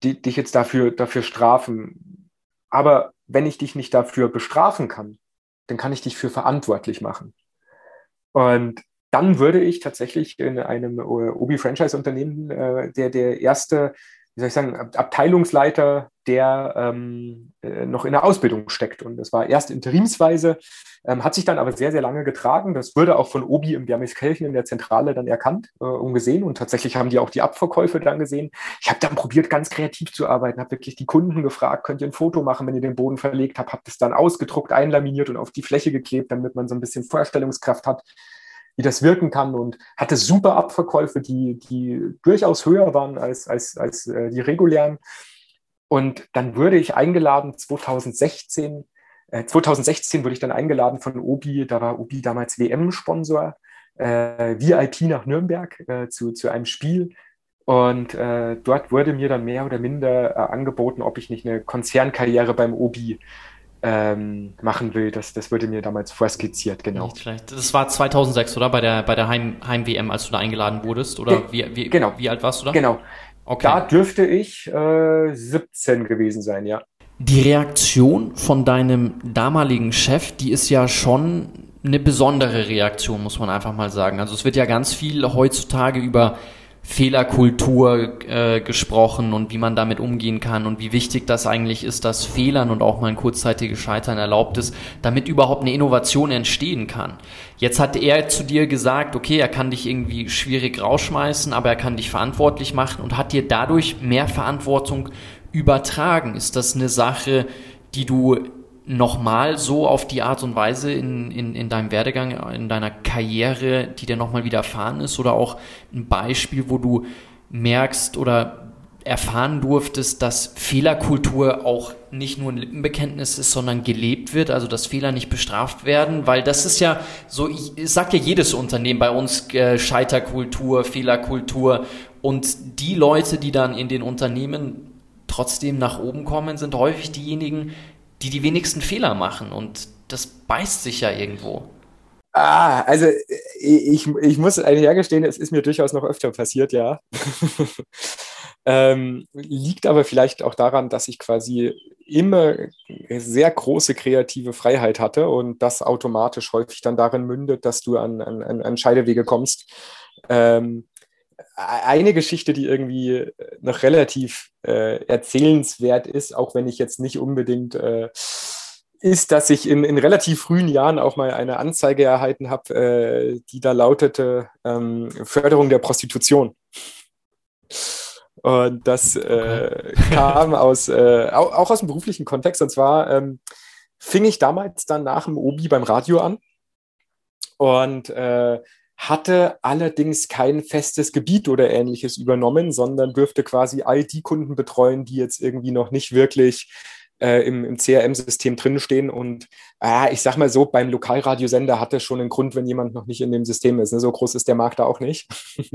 die, dich jetzt dafür, dafür strafen. Aber wenn ich dich nicht dafür bestrafen kann, dann kann ich dich für verantwortlich machen. Und dann würde ich tatsächlich in einem äh, Obi-Franchise-Unternehmen äh, der, der erste, wie soll ich sagen, Abteilungsleiter der ähm, äh, noch in der Ausbildung steckt. Und das war erst interimsweise, ähm, hat sich dann aber sehr, sehr lange getragen. Das wurde auch von Obi im Wermelskirchen in der Zentrale dann erkannt äh, und gesehen. Und tatsächlich haben die auch die Abverkäufe dann gesehen. Ich habe dann probiert, ganz kreativ zu arbeiten, habe wirklich die Kunden gefragt, könnt ihr ein Foto machen, wenn ihr den Boden verlegt habt, habe das dann ausgedruckt, einlaminiert und auf die Fläche geklebt, damit man so ein bisschen Vorstellungskraft hat wie das wirken kann und hatte super Abverkäufe, die, die durchaus höher waren als, als, als äh, die regulären. Und dann wurde ich eingeladen 2016. Äh, 2016 wurde ich dann eingeladen von Obi, da war Obi damals WM-Sponsor, äh, VIP nach Nürnberg äh, zu, zu einem Spiel. Und äh, dort wurde mir dann mehr oder minder äh, angeboten, ob ich nicht eine Konzernkarriere beim Obi ähm, machen will. Das, das wurde mir damals vorskizziert, genau. Nicht schlecht. Das war 2006, oder? Bei der, bei der Heim-WM, Heim als du da eingeladen wurdest? Oder wie, wie, genau. wie alt warst du da? Genau. Okay. Da dürfte ich äh, 17 gewesen sein, ja. Die Reaktion von deinem damaligen Chef, die ist ja schon eine besondere Reaktion, muss man einfach mal sagen. Also es wird ja ganz viel heutzutage über Fehlerkultur äh, gesprochen und wie man damit umgehen kann und wie wichtig das eigentlich ist, dass Fehlern und auch mal ein kurzzeitiges Scheitern erlaubt ist, damit überhaupt eine Innovation entstehen kann. Jetzt hat er zu dir gesagt, okay, er kann dich irgendwie schwierig rausschmeißen, aber er kann dich verantwortlich machen und hat dir dadurch mehr Verantwortung übertragen. Ist das eine Sache, die du nochmal so auf die Art und Weise in, in, in deinem Werdegang, in deiner Karriere, die dir nochmal widerfahren ist? Oder auch ein Beispiel, wo du merkst oder erfahren durftest, dass Fehlerkultur auch nicht nur ein Lippenbekenntnis ist, sondern gelebt wird, also dass Fehler nicht bestraft werden, weil das ist ja so, ich, ich sag ja jedes Unternehmen bei uns äh, Scheiterkultur, Fehlerkultur und die Leute, die dann in den Unternehmen trotzdem nach oben kommen, sind häufig diejenigen, die die wenigsten Fehler machen und das beißt sich ja irgendwo. Ah, also ich, ich muss eigentlich hergestehen, es ist mir durchaus noch öfter passiert, ja. ähm, liegt aber vielleicht auch daran, dass ich quasi immer sehr große kreative Freiheit hatte und das automatisch häufig dann darin mündet, dass du an, an, an Scheidewege kommst. Ähm, eine Geschichte, die irgendwie noch relativ äh, erzählenswert ist, auch wenn ich jetzt nicht unbedingt äh, ist, dass ich in, in relativ frühen Jahren auch mal eine Anzeige erhalten habe, äh, die da lautete ähm, Förderung der Prostitution. Und das äh, kam aus, äh, auch, auch, aus dem beruflichen Kontext. Und zwar ähm, fing ich damals dann nach dem Obi beim Radio an und äh, hatte allerdings kein festes Gebiet oder ähnliches übernommen, sondern dürfte quasi all die Kunden betreuen, die jetzt irgendwie noch nicht wirklich äh, im, im CRM-System drinstehen. Und äh, ich sag mal so, beim Lokalradiosender hat es schon einen Grund, wenn jemand noch nicht in dem System ist. Ne? So groß ist der Markt da auch nicht.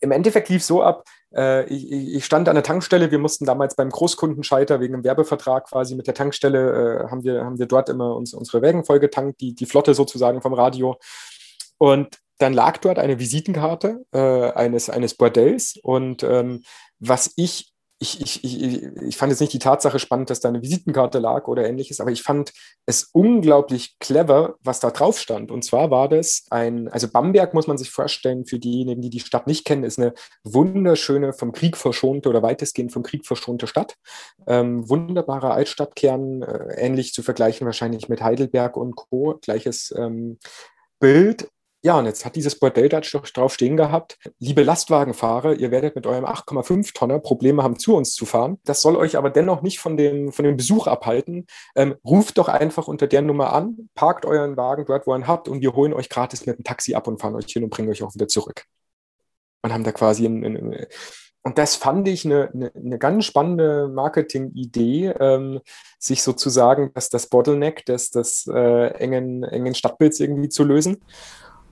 Im Endeffekt lief so ab, äh, ich, stand an der Tankstelle, wir mussten damals beim Großkundenscheiter wegen einem Werbevertrag quasi mit der Tankstelle, äh, haben, wir, haben wir dort immer uns, unsere Wägen vollgetankt, die, die Flotte sozusagen vom Radio. Und dann lag dort eine Visitenkarte äh, eines, eines Bordells. Und ähm, was ich, ich, ich, ich, ich fand jetzt nicht die Tatsache spannend, dass da eine Visitenkarte lag oder ähnliches, aber ich fand es unglaublich clever, was da drauf stand. Und zwar war das ein, also Bamberg muss man sich vorstellen, für diejenigen, die die Stadt nicht kennen, ist eine wunderschöne, vom Krieg verschonte oder weitestgehend vom Krieg verschonte Stadt. Ähm, wunderbarer Altstadtkern, äh, ähnlich zu vergleichen wahrscheinlich mit Heidelberg und Co. Gleiches ähm, Bild ja, und jetzt hat dieses Bordell da drauf stehen gehabt, liebe Lastwagenfahrer, ihr werdet mit eurem 8,5 Tonner Probleme haben, zu uns zu fahren. Das soll euch aber dennoch nicht von dem, von dem Besuch abhalten. Ähm, ruft doch einfach unter der Nummer an, parkt euren Wagen dort, wo ihr ihn habt und wir holen euch gratis mit dem Taxi ab und fahren euch hin und bringen euch auch wieder zurück. Und haben da quasi ein, ein, und das fand ich eine, eine, eine ganz spannende Marketing-Idee, ähm, sich sozusagen das, das Bottleneck des, des äh, engen, engen Stadtbilds irgendwie zu lösen.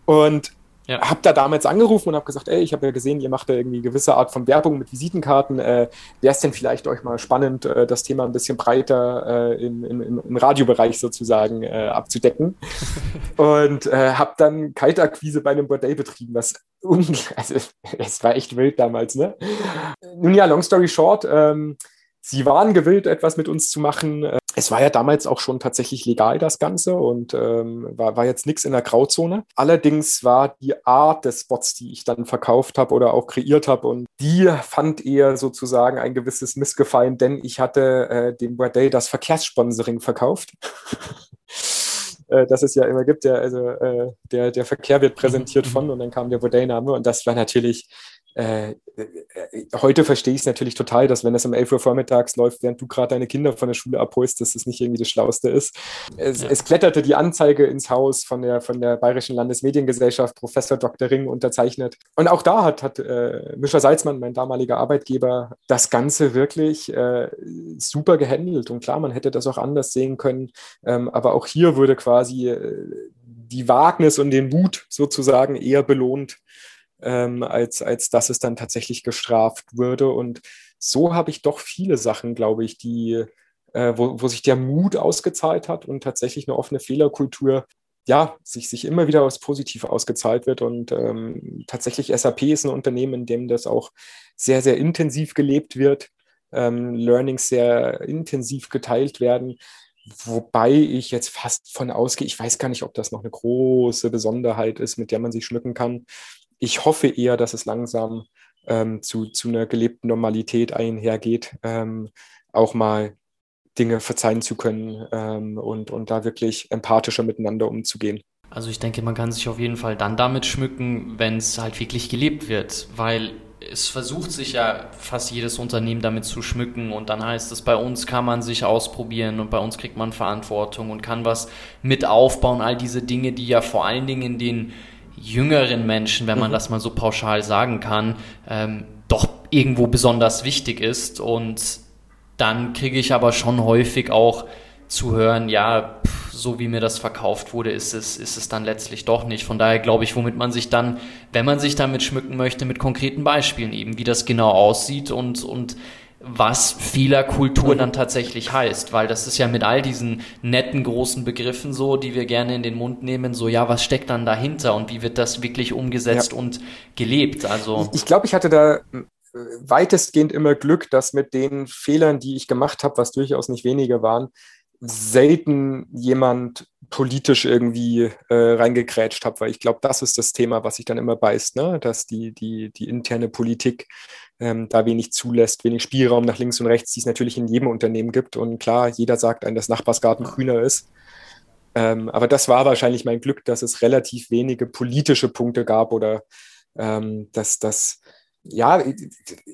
Und ja. habe da damals angerufen und habe gesagt, ey, ich habe ja gesehen, ihr macht da irgendwie gewisse Art von Werbung mit Visitenkarten. Äh, Wäre es denn vielleicht euch mal spannend, äh, das Thema ein bisschen breiter äh, im, im, im, Radiobereich sozusagen äh, abzudecken? und äh, habe dann Kaltakquise bei einem Bordell betrieben, was also es war echt wild damals, ne? Nun ja, long story short, ähm, sie waren gewillt, etwas mit uns zu machen. Es war ja damals auch schon tatsächlich legal, das Ganze, und ähm, war, war jetzt nichts in der Grauzone. Allerdings war die Art des Spots, die ich dann verkauft habe oder auch kreiert habe, und die fand eher sozusagen ein gewisses Missgefallen, denn ich hatte äh, dem Bordell das Verkehrssponsoring verkauft. Äh, das es ja immer gibt, der, also, äh, der, der Verkehr wird präsentiert von und dann kam der Bordellname und das war natürlich äh, äh, heute verstehe ich es natürlich total, dass wenn das um 11 Uhr vormittags läuft, während du gerade deine Kinder von der Schule abholst, dass das nicht irgendwie das Schlauste ist. Es, ja. es, kletterte die Anzeige ins Haus von der, von der Bayerischen Landesmediengesellschaft, Professor Dr. Ring unterzeichnet. Und auch da hat, hat äh, Mischa Salzmann, mein damaliger Arbeitgeber, das Ganze wirklich äh, super gehandelt. Und klar, man hätte das auch anders sehen können. Ähm, aber auch hier wurde quasi äh, die Wagnis und den Mut sozusagen eher belohnt ähm, als, als dass es dann tatsächlich gestraft würde. Und so habe ich doch viele Sachen, glaube ich, die, äh, wo, wo sich der Mut ausgezahlt hat und tatsächlich eine offene Fehlerkultur ja, sich, sich immer wieder als positiv ausgezahlt wird. Und ähm, tatsächlich SAP ist ein Unternehmen, in dem das auch sehr, sehr intensiv gelebt wird, ähm, Learnings sehr intensiv geteilt werden. Wobei ich jetzt fast von ausgehe, ich weiß gar nicht, ob das noch eine große Besonderheit ist, mit der man sich schmücken kann ich hoffe eher, dass es langsam ähm, zu, zu einer gelebten Normalität einhergeht, ähm, auch mal Dinge verzeihen zu können ähm, und, und da wirklich empathischer miteinander umzugehen. Also ich denke, man kann sich auf jeden Fall dann damit schmücken, wenn es halt wirklich gelebt wird, weil es versucht sich ja fast jedes Unternehmen damit zu schmücken und dann heißt es, bei uns kann man sich ausprobieren und bei uns kriegt man Verantwortung und kann was mit aufbauen, all diese Dinge, die ja vor allen Dingen in den jüngeren Menschen, wenn man mhm. das mal so pauschal sagen kann, ähm, doch irgendwo besonders wichtig ist. Und dann kriege ich aber schon häufig auch zu hören, ja, pff, so wie mir das verkauft wurde, ist es, ist es dann letztlich doch nicht. Von daher glaube ich, womit man sich dann, wenn man sich damit schmücken möchte, mit konkreten Beispielen eben, wie das genau aussieht und, und was Fehlerkultur dann tatsächlich heißt, weil das ist ja mit all diesen netten großen Begriffen so, die wir gerne in den Mund nehmen, so ja, was steckt dann dahinter und wie wird das wirklich umgesetzt ja. und gelebt? Also ich, ich glaube, ich hatte da äh, weitestgehend immer Glück, dass mit den Fehlern, die ich gemacht habe, was durchaus nicht wenige waren, selten jemand politisch irgendwie äh, reingekrätscht habe, weil ich glaube, das ist das Thema, was sich dann immer beißt, ne? dass die, die, die interne Politik ähm, da wenig zulässt, wenig Spielraum nach links und rechts, die es natürlich in jedem Unternehmen gibt. Und klar, jeder sagt einem, dass Nachbarsgarten grüner ist. Ähm, aber das war wahrscheinlich mein Glück, dass es relativ wenige politische Punkte gab oder ähm, dass das, ja,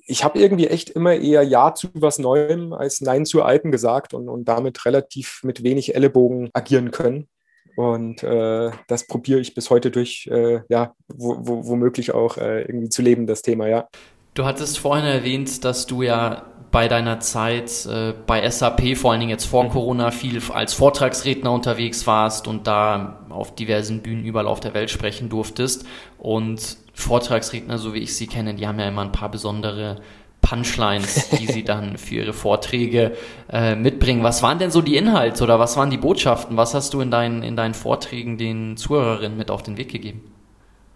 ich habe irgendwie echt immer eher Ja zu was Neuem als Nein zu Alten gesagt und, und damit relativ mit wenig Ellenbogen agieren können. Und äh, das probiere ich bis heute durch, äh, ja, wo, wo, womöglich auch äh, irgendwie zu leben, das Thema, ja. Du hattest vorhin erwähnt, dass du ja bei deiner Zeit äh, bei SAP, vor allen Dingen jetzt vor mhm. Corona, viel als Vortragsredner unterwegs warst und da auf diversen Bühnen überall auf der Welt sprechen durftest. Und Vortragsredner, so wie ich sie kenne, die haben ja immer ein paar besondere Punchlines, die sie dann für ihre Vorträge äh, mitbringen. Was waren denn so die Inhalte oder was waren die Botschaften? Was hast du in deinen, in deinen Vorträgen den Zuhörerinnen mit auf den Weg gegeben?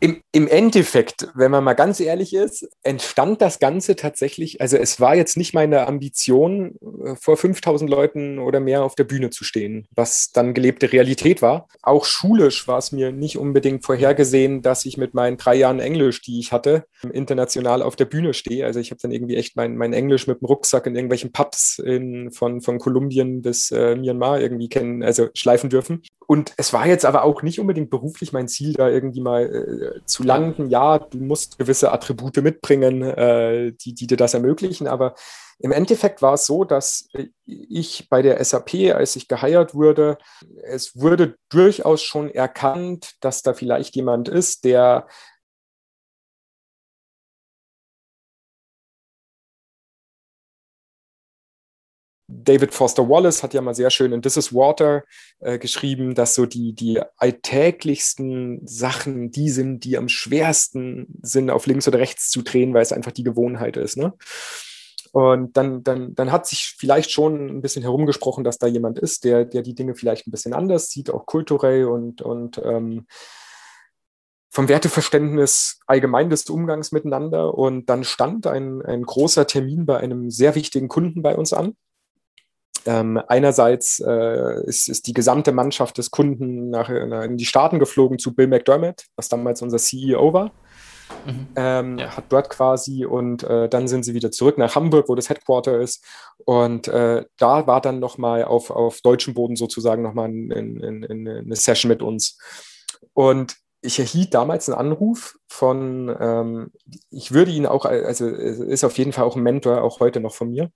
Im, Im Endeffekt, wenn man mal ganz ehrlich ist, entstand das Ganze tatsächlich, also es war jetzt nicht meine Ambition, äh, vor 5000 Leuten oder mehr auf der Bühne zu stehen, was dann gelebte Realität war. Auch schulisch war es mir nicht unbedingt vorhergesehen, dass ich mit meinen drei Jahren Englisch, die ich hatte, international auf der Bühne stehe. Also ich habe dann irgendwie echt mein, mein Englisch mit dem Rucksack in irgendwelchen Pubs in, von, von Kolumbien bis äh, Myanmar irgendwie kennen, also schleifen dürfen. Und es war jetzt aber auch nicht unbedingt beruflich mein Ziel, da irgendwie mal äh, zu landen. Ja, du musst gewisse Attribute mitbringen, äh, die, die dir das ermöglichen. Aber im Endeffekt war es so, dass ich bei der SAP, als ich geheiert wurde, es wurde durchaus schon erkannt, dass da vielleicht jemand ist, der David Foster Wallace hat ja mal sehr schön in This is Water äh, geschrieben, dass so die, die alltäglichsten Sachen die sind, die am schwersten sind, auf links oder rechts zu drehen, weil es einfach die Gewohnheit ist. Ne? Und dann, dann, dann hat sich vielleicht schon ein bisschen herumgesprochen, dass da jemand ist, der, der die Dinge vielleicht ein bisschen anders sieht, auch kulturell und, und ähm, vom Werteverständnis allgemein des Umgangs miteinander. Und dann stand ein, ein großer Termin bei einem sehr wichtigen Kunden bei uns an Ähm, einerseits äh, ist, ist, die gesamte Mannschaft des Kunden nach, in die Staaten geflogen zu Bill McDermott, was damals unser CEO war. Mhm. Ähm, ja. Hat dort quasi und äh, dann sind sie wieder zurück nach Hamburg, wo das Headquarter ist. Und äh, da war dann nochmal auf, auf deutschem Boden sozusagen nochmal ein, ein, ein, eine Session mit uns. Und ich erhielt damals einen Anruf von, ähm, ich würde ihn auch, also ist auf jeden Fall auch ein Mentor, auch heute noch von mir,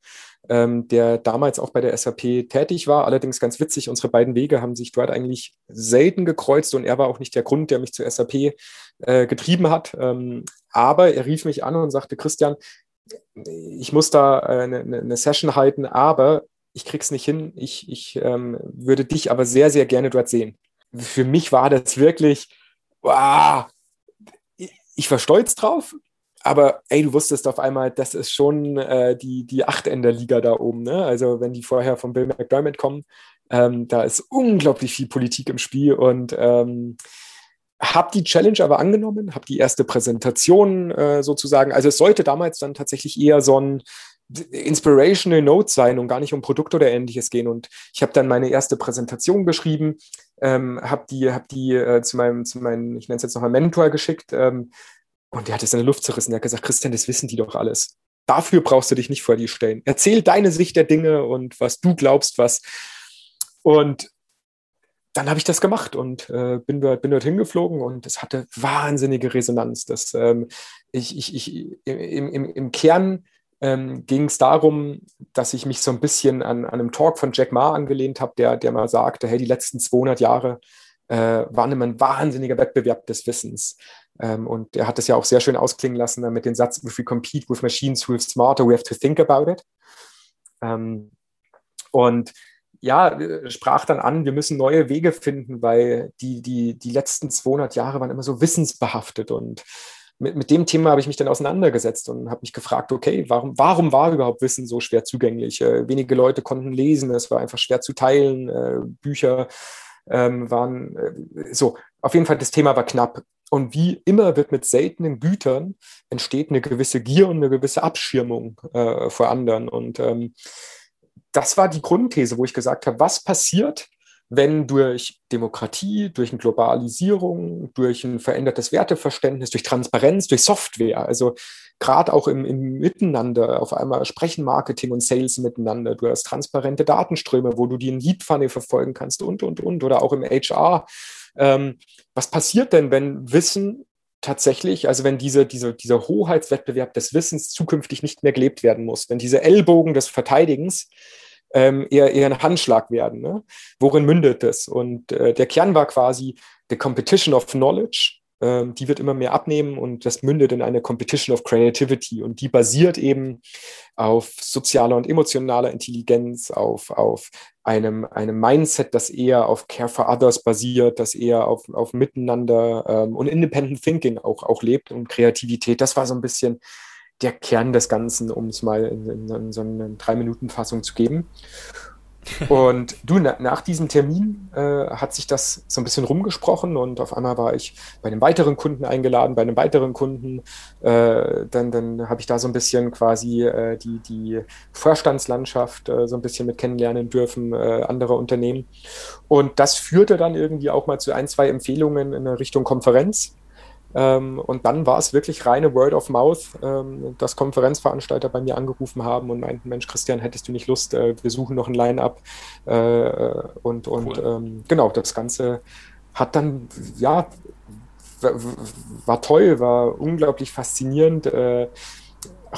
ähm, der damals auch bei der SAP tätig war. Allerdings ganz witzig, unsere beiden Wege haben sich dort eigentlich selten gekreuzt und er war auch nicht der Grund, der mich zur SAP äh, getrieben hat. Ähm, aber er rief mich an und sagte, Christian, ich muss da eine, äh, eine Session halten, aber ich krieg's nicht hin. Ich, ich ähm, würde dich aber sehr, sehr gerne dort sehen. Für mich war das wirklich, wow, ich war stolz drauf, aber ey, du wusstest auf einmal, das ist schon äh, die, die Achtender-Liga da oben. Ne? Also wenn die vorher von Bill McDermott kommen, ähm, da ist unglaublich viel Politik im Spiel und ähm, habe die Challenge aber angenommen, habe die erste Präsentation äh, sozusagen. Also es sollte damals dann tatsächlich eher so ein Inspirational Note sein und gar nicht um Produkte oder ähnliches gehen. Und ich habe dann meine erste Präsentation geschrieben, ähm, habe die, hab die äh, zu meinem, zu meinem, ich nenne es jetzt nochmal Mentor geschickt ähm, und der hat es in der Luft zerrissen. Der hat gesagt, Christian, das wissen die doch alles. Dafür brauchst du dich nicht vor die stellen. Erzähl deine Sicht der Dinge und was du glaubst, was. Und dann habe ich das gemacht und äh, bin, dort, bin dort hingeflogen und es hatte wahnsinnige Resonanz. Das, ähm, ich, ich, ich, im, im, Im Kern ähm, ging es darum, dass ich mich so ein bisschen an, an einem Talk von Jack Ma angelehnt habe, der, der mal sagte, hey, die letzten 200 Jahre äh, waren immer ein wahnsinniger Wettbewerb des Wissens. Ähm, und er hat das ja auch sehr schön ausklingen lassen mit dem Satz, if we compete with machines who are smarter, we have to think about it. Ähm, und ja, sprach dann an, wir müssen neue Wege finden, weil die, die, die letzten 200 Jahre waren immer so wissensbehaftet. Und mit, mit dem Thema habe ich mich dann auseinandergesetzt und habe mich gefragt, okay, warum, warum war überhaupt Wissen so schwer zugänglich? Äh, wenige Leute konnten lesen, es war einfach schwer zu teilen, äh, Bücher ähm, waren äh, so. Auf jeden Fall, das Thema war knapp. Und wie immer wird mit seltenen Gütern entsteht eine gewisse Gier und eine gewisse Abschirmung äh, vor anderen. Und ähm, das war die Grundthese, wo ich gesagt habe, was passiert, wenn durch Demokratie, durch eine Globalisierung, durch ein verändertes Werteverständnis, durch Transparenz, durch Software, also gerade auch im, im, Miteinander, auf einmal sprechen Marketing und Sales miteinander, du hast transparente Datenströme, wo du die in Lead-Funnel verfolgen kannst und, und, und, oder auch im HR. Ähm, was passiert denn, wenn Wissen tatsächlich, also wenn diese, diese, dieser Hoheitswettbewerb des Wissens zukünftig nicht mehr gelebt werden muss, wenn diese Ellbogen des Verteidigens ähm, eher, eher ein Handschlag werden. Ne? Worin mündet das? Und äh, der Kern war quasi the competition of knowledge. Ähm, die wird immer mehr abnehmen und das mündet in eine competition of creativity. Und die basiert eben auf sozialer und emotionaler Intelligenz, auf, auf einem, einem Mindset, das eher auf Care for Others basiert, das eher auf, auf Miteinander ähm, und Independent Thinking auch, auch lebt und Kreativität. Das war so ein bisschen der Kern des Ganzen, um es mal in, in, in so eine Drei-Minuten-Fassung zu geben. Und du, na, nach diesem Termin äh, hat sich das so ein bisschen rumgesprochen und auf einmal war ich bei einem weiteren Kunden eingeladen, bei einem weiteren Kunden. Äh, dann dann habe ich da so ein bisschen quasi äh, die, die Vorstandslandschaft äh, so ein bisschen mit kennenlernen dürfen, äh, anderer Unternehmen. Und das führte dann irgendwie auch mal zu ein, zwei Empfehlungen in Richtung Konferenz. Ähm, und dann war es wirklich reine Word of Mouth, ähm, dass Konferenzveranstalter bei mir angerufen haben und meinten, Mensch, Christian, hättest du nicht Lust, äh, wir suchen noch ein Line-up. Äh, und und cool. ähm, genau, das Ganze hat dann, ja, war toll, war unglaublich faszinierend. Äh,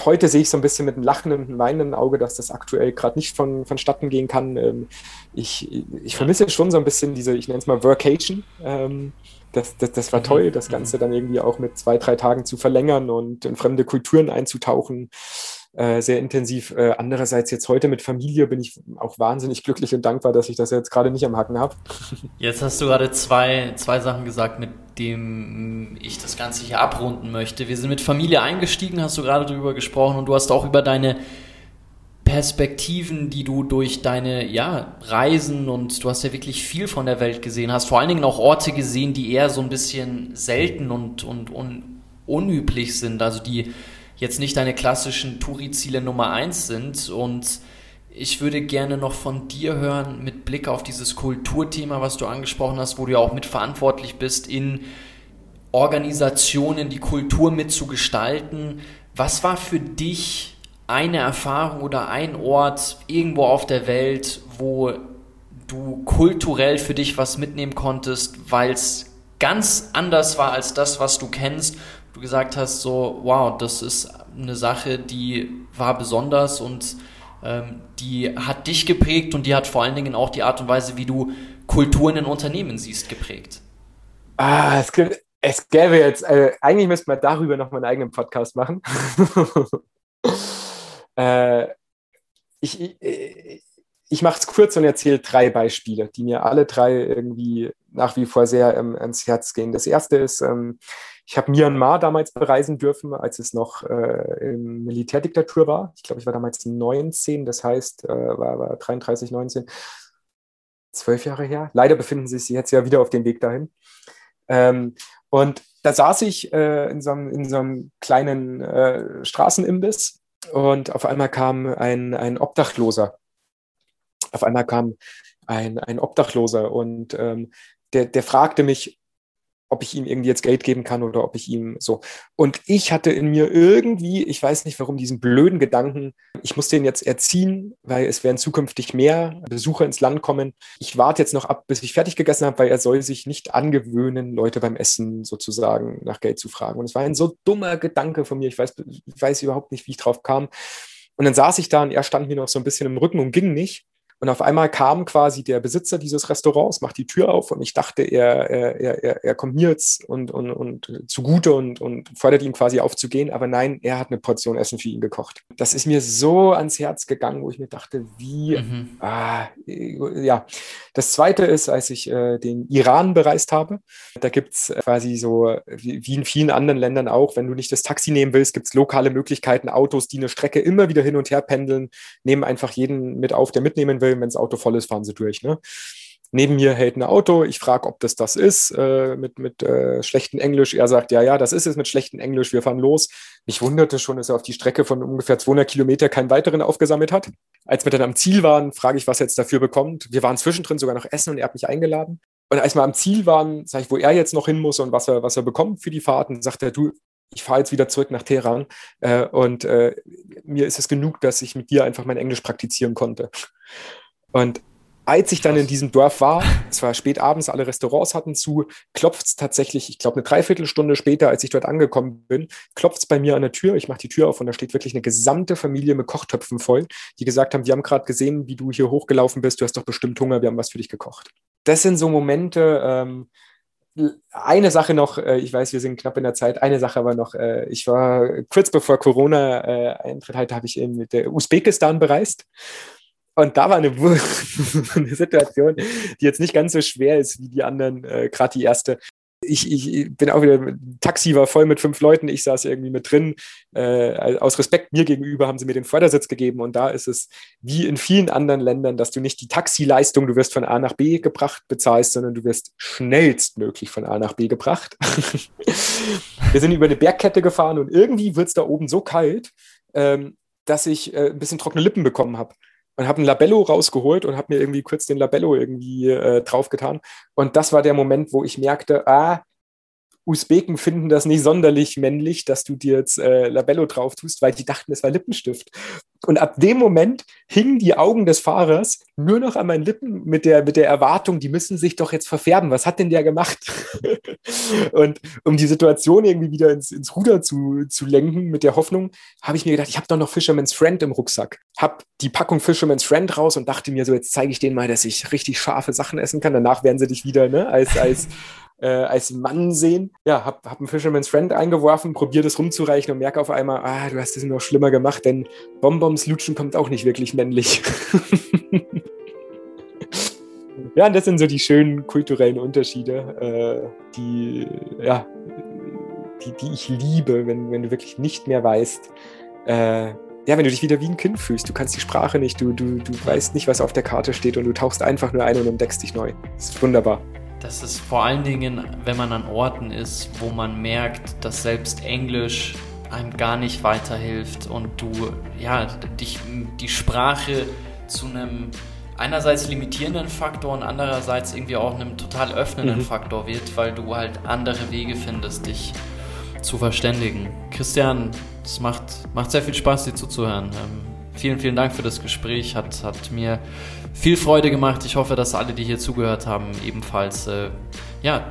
heute sehe ich so ein bisschen mit einem lachenden, weinenden Auge, dass das aktuell gerade nicht von, vonstatten gehen kann. Ähm, ich, ich vermisse schon so ein bisschen diese, ich nenne es mal Workation. Ähm, das, das, das war toll, das Ganze mhm. dann irgendwie auch mit zwei, drei Tagen zu verlängern und in fremde Kulturen einzutauchen. Äh, sehr intensiv. Äh, andererseits jetzt heute mit Familie bin ich auch wahnsinnig glücklich und dankbar, dass ich das jetzt gerade nicht am Hacken habe. Jetzt hast du gerade zwei, zwei Sachen gesagt, mit dem ich das Ganze hier abrunden möchte. Wir sind mit Familie eingestiegen, hast du gerade drüber gesprochen und du hast auch über deine Perspektiven, die du durch deine ja, Reisen und du hast ja wirklich viel von der Welt gesehen, hast vor allen Dingen auch Orte gesehen, die eher so ein bisschen selten und, und un, unüblich sind, also die jetzt nicht deine klassischen Touri-Ziele Nummer eins sind und ich würde gerne noch von dir hören mit Blick auf dieses Kulturthema, was du angesprochen hast, wo du ja auch mitverantwortlich bist, in Organisationen die Kultur mitzugestalten. Was war für dich eine Erfahrung oder ein Ort irgendwo auf der Welt, wo du kulturell für dich was mitnehmen konntest, weil es ganz anders war als das, was du kennst. Du gesagt hast, so, wow, das ist eine Sache, die war besonders und ähm, die hat dich geprägt und die hat vor allen Dingen auch die Art und Weise, wie du Kulturen in Unternehmen siehst, geprägt. Ah, es, gibt, es gäbe jetzt, äh, eigentlich müsste man darüber noch mal einen eigenen Podcast machen. äh, ich, ich, ich mache es kurz und erzähle drei Beispiele, die mir alle drei irgendwie nach wie vor sehr ähm, ans Herz gehen. Das erste ist, ähm, ich habe Myanmar damals bereisen dürfen, als es noch äh, in Militärdiktatur war. Ich glaube, ich war damals 19, das heißt, äh, war, war 33, 19, zwölf Jahre her. Leider befinden sie sich jetzt ja wieder auf dem Weg dahin. Ähm, und da saß ich äh, in, so einem, in, so einem, kleinen äh, Straßenimbiss und auf einmal kam ein, ein Obdachloser. Auf einmal kam ein, ein Obdachloser und ähm, der, der fragte mich, ob ich ihm irgendwie jetzt Geld geben kann oder ob ich ihm so. Und ich hatte in mir irgendwie, ich weiß nicht warum, diesen blöden Gedanken, ich muss den jetzt erziehen, weil es werden zukünftig mehr Besucher ins Land kommen. Ich warte jetzt noch ab, bis ich fertig gegessen habe, weil er soll sich nicht angewöhnen, Leute beim Essen sozusagen nach Geld zu fragen. Und es war ein so dummer Gedanke von mir. Ich weiß, ich weiß überhaupt nicht, wie ich drauf kam. Und dann saß ich da und er stand mir noch so ein bisschen im Rücken und ging nicht. Und auf einmal kam quasi der Besitzer dieses Restaurants, macht die Tür auf und ich dachte, er, er, er, er kommt mir jetzt und, und, und zugute und, und fordert ihn quasi aufzugehen. Aber nein, er hat eine Portion Essen für ihn gekocht. Das ist mir so ans Herz gegangen, wo ich mir dachte, wie, mhm. ah, ja. Das zweite ist, als ich äh, den Iran bereist habe, da gibt es quasi so, wie, wie in vielen anderen Ländern auch, wenn du nicht das Taxi nehmen willst, gibt es lokale Möglichkeiten, Autos, die eine Strecke immer wieder hin und her pendeln, nehmen einfach jeden mit auf, der mitnehmen will will. Wenn das Auto voll ist, fahren sie durch. Ne? Neben mir hält ein Auto. Ich frage, ob das das ist, äh, mit, mit äh, schlechtem Englisch. Er sagt, ja, ja, das ist es mit schlechtem Englisch. Wir fahren los. Ich wunderte schon, dass er auf die Strecke von ungefähr 200 Kilometer keinen weiteren aufgesammelt hat. Als wir dann am Ziel waren, frage ich, was er jetzt dafür bekommt. Wir waren zwischendrin sogar noch essen und er hat mich eingeladen. Und als wir am Ziel waren, sage ich, wo er jetzt noch hin muss und was er, was er bekommt für die Fahrten, sagt er, du, ich fahre jetzt wieder zurück nach Teheran äh, und äh, mir ist es genug, dass ich mit dir einfach mein Englisch praktizieren konnte. Und als ich dann in diesem Dorf war, es war spät abends, alle Restaurants hatten zu, klopft es tatsächlich, ich glaube, eine Dreiviertelstunde später, als ich dort angekommen bin, klopft es bei mir an der Tür. Ich mache die Tür auf und da steht wirklich eine gesamte Familie mit Kochtöpfen voll, die gesagt haben, wir haben gerade gesehen, wie du hier hochgelaufen bist, du hast doch bestimmt Hunger, wir haben was für dich gekocht. Das sind so Momente, ähm, eine Sache noch, äh, ich weiß, wir sind knapp in der Zeit, eine Sache aber noch, äh, ich war kurz bevor Corona äh, eintritt, halt, habe ich in Usbekistan bereist und da war eine, eine, Situation, die jetzt nicht ganz so schwer ist wie die anderen, gerade die erste. Ich, ich, bin auch wieder, Taxi war voll mit fünf Leuten, ich saß irgendwie mit drin. Äh, aus Respekt mir gegenüber haben sie mir den Vordersitz gegeben und da ist es wie in vielen anderen Ländern, dass du nicht die Taxileistung, du wirst von A nach B gebracht, bezahlst, sondern du wirst schnellstmöglich von A nach B gebracht. Wir sind über eine Bergkette gefahren und irgendwie wird es da oben so kalt, ähm, dass ich äh, ein bisschen trockene Lippen bekommen habe und habe ein Labello rausgeholt und habe mir irgendwie kurz den Labello irgendwie äh, draufgetan. Und das war der Moment, wo ich merkte, ah, Usbeken finden das nicht sonderlich männlich, dass du dir jetzt äh, Labello drauf tust, weil die dachten, es war Lippenstift. Und ab dem Moment hingen die Augen des Fahrers nur noch an meinen Lippen mit der, mit der Erwartung, die müssen sich doch jetzt verfärben. Was hat denn der gemacht? und um die Situation irgendwie wieder ins, ins Ruder zu, zu lenken, mit der Hoffnung, habe ich mir gedacht, ich habe doch noch Fisherman's Friend im Rucksack. Habe die Packung Fisherman's Friend raus und dachte mir so, jetzt zeige ich denen mal, dass ich richtig scharfe Sachen essen kann. Danach werden sie dich wieder ne, als, als äh, als Mann sehen. Ja, hab, hab einen Fisherman's Friend eingeworfen, probiere das rumzureichen und merke auf einmal, ah, du hast es noch schlimmer gemacht, denn Bonbons lutschen kommt auch nicht wirklich männlich. ja, und das sind so die schönen kulturellen Unterschiede, äh, die, ja, die, die ich liebe, wenn, wenn du wirklich nicht mehr weißt, äh, ja, wenn du dich wieder wie ein Kind fühlst, du kannst die Sprache nicht, du, du, du weißt nicht, was auf der Karte steht und du tauchst einfach nur ein und entdeckst dich neu. Das ist wunderbar. Das ist vor allen Dingen, wenn man an Orten ist, wo man merkt, dass selbst Englisch einem gar nicht weiterhilft und du, ja, dich, die Sprache zu einem einerseits limitierenden Faktor und andererseits irgendwie auch einem total öffnenden mhm. Faktor wird, weil du halt andere Wege findest, dich zu verständigen. Christian, es macht, macht sehr viel Spaß, dir zuzuhören. Ähm, vielen, vielen Dank für das Gespräch. Hat, hat mir viel Freude gemacht. Ich hoffe, dass alle, die hier zugehört haben, ebenfalls äh, ja,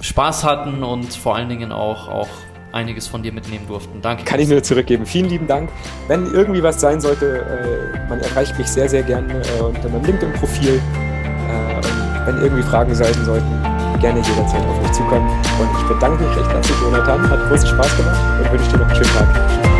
Spaß hatten und vor allen Dingen auch, auch einiges von dir mitnehmen durften. Danke. Kann ich nur zurückgeben. Vielen lieben Dank. Wenn irgendwie was sein sollte, äh, man erreicht mich sehr, sehr gerne äh, unter meinem LinkedIn-Profil. Äh, wenn irgendwie Fragen sein sollten, gerne jederzeit auf mich zukommen. Und ich bedanke mich recht herzlich, Jonathan. Hat großen Spaß gemacht und wünsche dir noch einen schönen Tag.